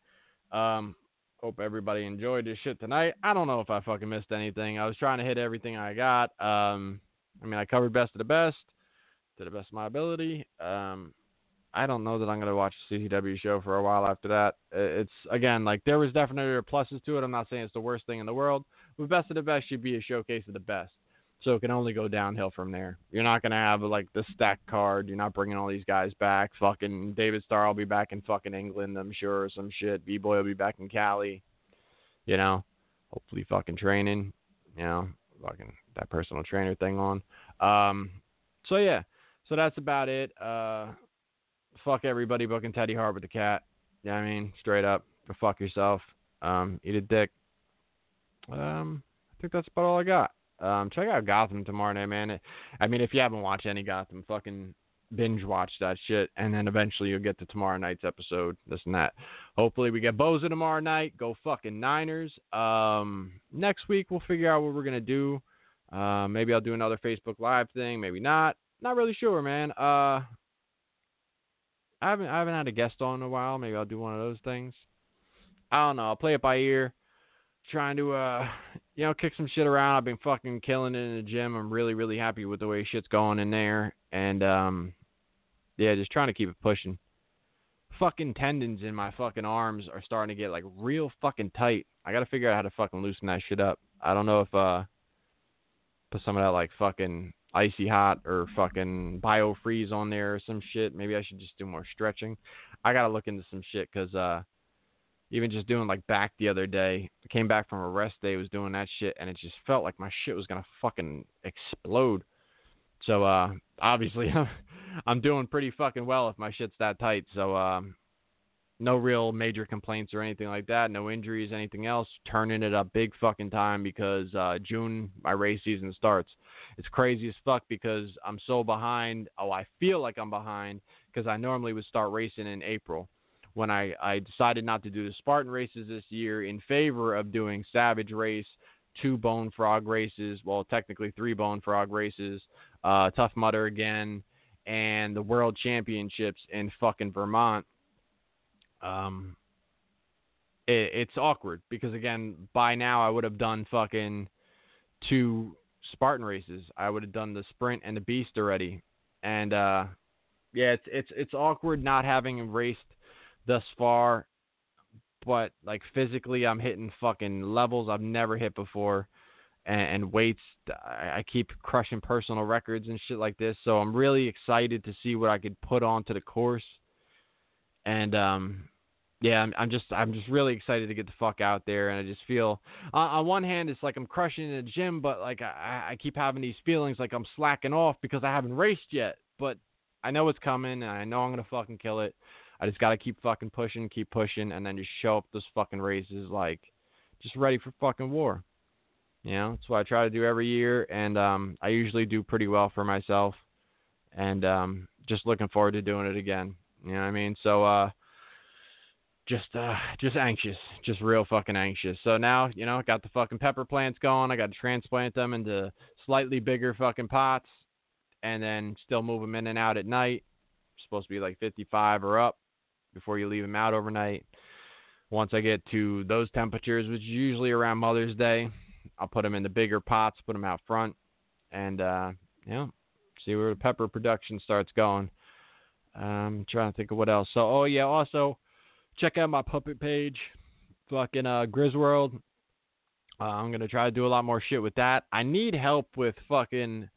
um Hope everybody enjoyed this shit tonight. I don't know if I fucking missed anything. I was trying to hit everything I got. Um, I mean, I covered best of the best to the best of my ability. Um, I don't know that I'm going to watch a CZW show for a while after that. It's again like there was definitely pluses to it. I'm not saying it's the worst thing in the world, but best of the best should be a showcase of the best. So it can only go downhill from there. You're not gonna have like the stack card. You're not bringing all these guys back. Fucking David Starr will be back in fucking England, I'm sure, or some shit. B Boy will be back in Cali. You know, hopefully fucking training. You know, fucking that personal trainer thing on. Um, so yeah, so that's about it. Uh, fuck everybody booking Teddy Hart with the cat. Yeah, I mean, straight up, go fuck yourself. Um, eat a dick. Um, I think that's about all I got. Um, check out Gotham tomorrow night, man. I mean, if you haven't watched any Gotham, fucking binge watch that shit, and then eventually you'll get to tomorrow night's episode, this and that. Hopefully we get Bosa tomorrow night. Go fucking Niners. Um, next week we'll figure out what we're gonna do. Uh, maybe I'll do another Facebook Live thing. Maybe not. Not really sure, man. Uh, I haven't I haven't had a guest on in a while. Maybe I'll do one of those things. I don't know. I'll play it by ear trying to uh you know kick some shit around. I've been fucking killing it in the gym. I'm really really happy with the way shit's going in there, and um yeah, just trying to keep it pushing. Fucking tendons in my fucking arms are starting to get like real fucking tight. I got to figure out how to fucking loosen that shit up. I don't know if uh put some of that like fucking icy hot or fucking Biofreeze on there or some shit. Maybe I should just do more stretching. I got to look into some shit cuz uh even just doing like back the other day. I came back from a rest day, was doing that shit, and it just felt like my shit was gonna fucking explode. So uh, obviously, I'm doing pretty fucking well if my shit's that tight. So um, no real major complaints or anything like that. No injuries, anything else. Turning it up big fucking time because uh, June my race season starts. It's crazy as fuck because I'm so behind. Oh, I feel like I'm behind because I normally would start racing in April when I, I decided not to do the Spartan races this year in favor of doing Savage Race, two Bone Frog races, well, technically three Bone Frog races, uh, Tough Mudder again, and the World Championships in fucking Vermont. Um, it, it's awkward because again, by now I would have done fucking two Spartan races. I would have done the sprint and the beast already, and uh, yeah, it's it's it's awkward not having raced thus far, but like physically, I'm hitting fucking levels I've never hit before, and, and weights. I, I keep crushing personal records and shit like this. So I'm really excited to see what I could put onto the course, and um, yeah, I'm, I'm just I'm just really excited to get the fuck out there, and I just feel uh, on one hand it's like I'm crushing in the gym, but like I, I keep having these feelings like I'm slacking off because I haven't raced yet, but I know it's coming, and I know I'm gonna fucking kill it. I just got to keep fucking pushing, keep pushing, and then just show up those fucking races like just ready for fucking war. You know, that's what I try to do every year, and um, I usually do pretty well for myself. And um, just looking forward to doing it again. You know what I mean? So uh just uh just anxious, just real fucking anxious. So now, you know, got the fucking pepper plants going. I got to transplant them into slightly bigger fucking pots and then still move them in and out at night. Supposed to be like 55 or up before you leave them out overnight. Once I get to those temperatures, which is usually around Mother's Day, I'll put them in the bigger pots, put them out front, and uh, you know, see where the pepper production starts going. I'm trying to think of what else. So, oh yeah, also check out my puppet page, fucking uh, Grizworld. Uh, I'm gonna try to do a lot more shit with that. I need help with fucking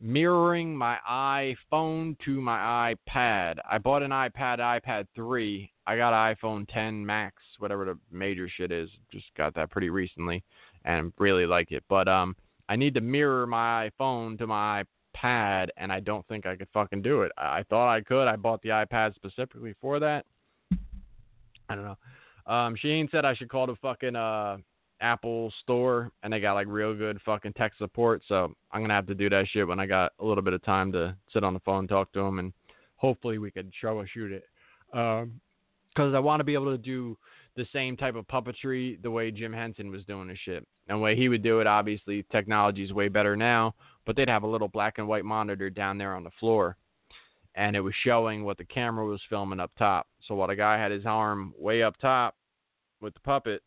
mirroring my iPhone to my iPad. I bought an iPad, iPad 3. I got an iPhone 10 Max, whatever the major shit is. Just got that pretty recently and really like it. But um I need to mirror my iPhone to my iPad and I don't think I could fucking do it. I, I thought I could. I bought the iPad specifically for that. I don't know. Um she ain't said I should call the fucking uh Apple store and they got like real good fucking tech support. So I'm gonna have to do that shit when I got a little bit of time to sit on the phone talk to them, and hopefully we could troubleshoot it. Um, because I want to be able to do the same type of puppetry the way Jim Henson was doing his shit. And the way he would do it, obviously technology is way better now, but they'd have a little black and white monitor down there on the floor. And it was showing what the camera was filming up top. So while the guy had his arm way up top with the puppet,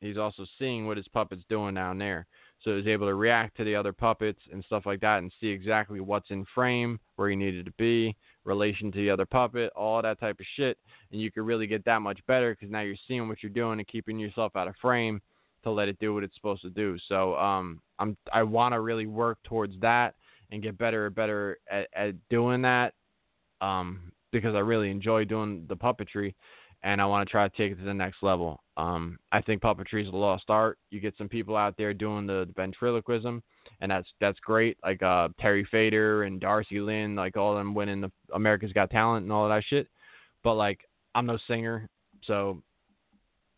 he's also seeing what his puppet's doing down there. So he's able to react to the other puppets and stuff like that and see exactly what's in frame, where he needed to be, relation to the other puppet, all that type of shit. And you could really get that much better because now you're seeing what you're doing and keeping yourself out of frame to let it do what it's supposed to do. So um, I'm I want to really work towards that and get better and better at, at doing that um, because I really enjoy doing the puppetry and I want to try to take it to the next level. Um, I think puppetry is a lost art. You get some people out there doing the, the ventriloquism, and that's that's great. Like uh, Terry Fator and Darci Lynne, like all of them winning the America's Got Talent and all that shit. But like, I'm no singer, so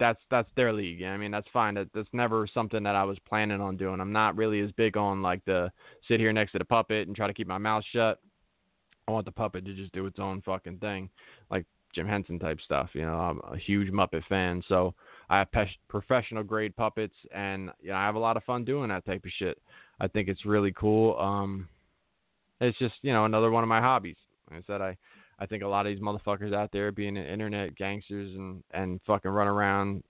that's that's their league. I mean, that's fine. That that's never something that I was planning on doing. I'm not really as big on like the sit here next to the puppet and try to keep my mouth shut. I want the puppet to just do its own fucking thing. Like Jim Henson type stuff. You know, I'm a huge Muppet fan, so I have pe- professional grade puppets, and you know, I have a lot of fun doing that type of shit. I think it's really cool. Um, it's just you know another one of my hobbies. Like I said, I I think a lot of these motherfuckers out there being internet gangsters and and fucking run around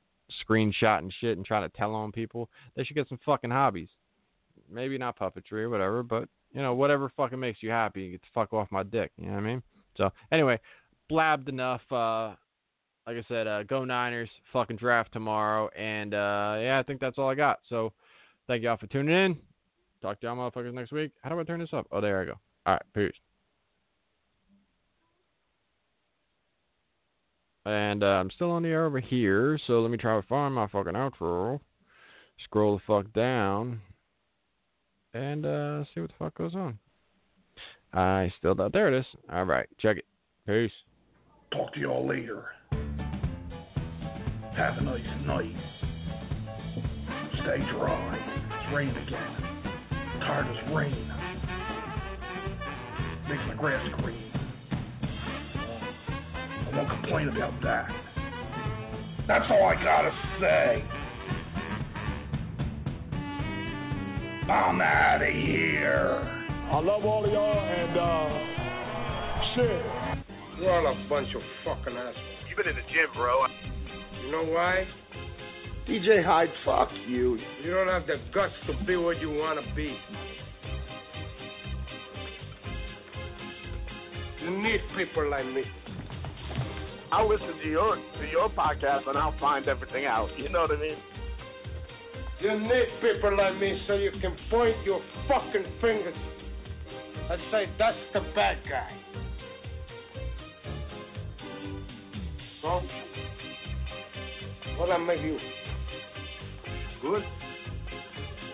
screenshotting shit and trying to tell on people, they should get some fucking hobbies. Maybe not puppetry or whatever, but you know whatever fucking makes you happy, get the fuck off my dick. You know what I mean? So anyway, blabbed enough. Uh, like I said, uh, go Niners, fucking draft tomorrow, and uh, yeah, I think that's all I got. So thank y'all for tuning in. Talk to y'all motherfuckers next week. How do I turn this up? Oh, there I go. All right, peace. And uh, I'm still on the air over here, so let me try to find my fucking outro. Scroll the fuck down, and uh, see what the fuck goes on. I still don't. There it is. All right, check it. Peace. Talk to y'all later. Have a nice night. Stay dry. It's rain again. tired of this rain. Makes my grass green. I won't complain about that. That's all I gotta say. I'm out of here. I love all of y'all and uh shit. You're all a bunch of fucking assholes. You've been in the gym, bro. You know why? DJ Hyde, fuck you. You don't have the guts to be what you want to be. You need people like me. I'll listen to your to your podcast and I'll find everything out. You know what I mean? You need people like me so you can point your fucking fingers and say that's the bad guy. So, what I make you? Good.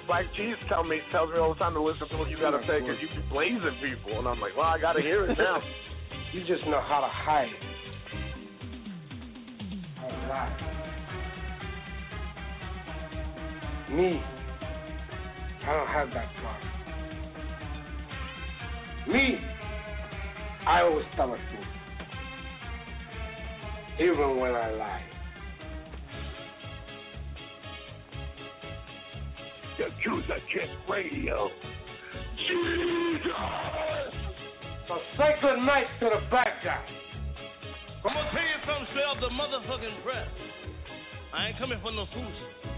Black Cheese tell me tells me all the time to listen to what you gotta say because you be blazing people, and I'm like, well, I gotta hear it now. you just know how to hide. How to lie. Me, I don't have that part. Me, I always tell the truth. Even when I lie. Yakuza Kick Radio. Jesus! So say good night to the bad guy. I'm gonna tell you something straight off the motherfucking press. I ain't coming for no fools.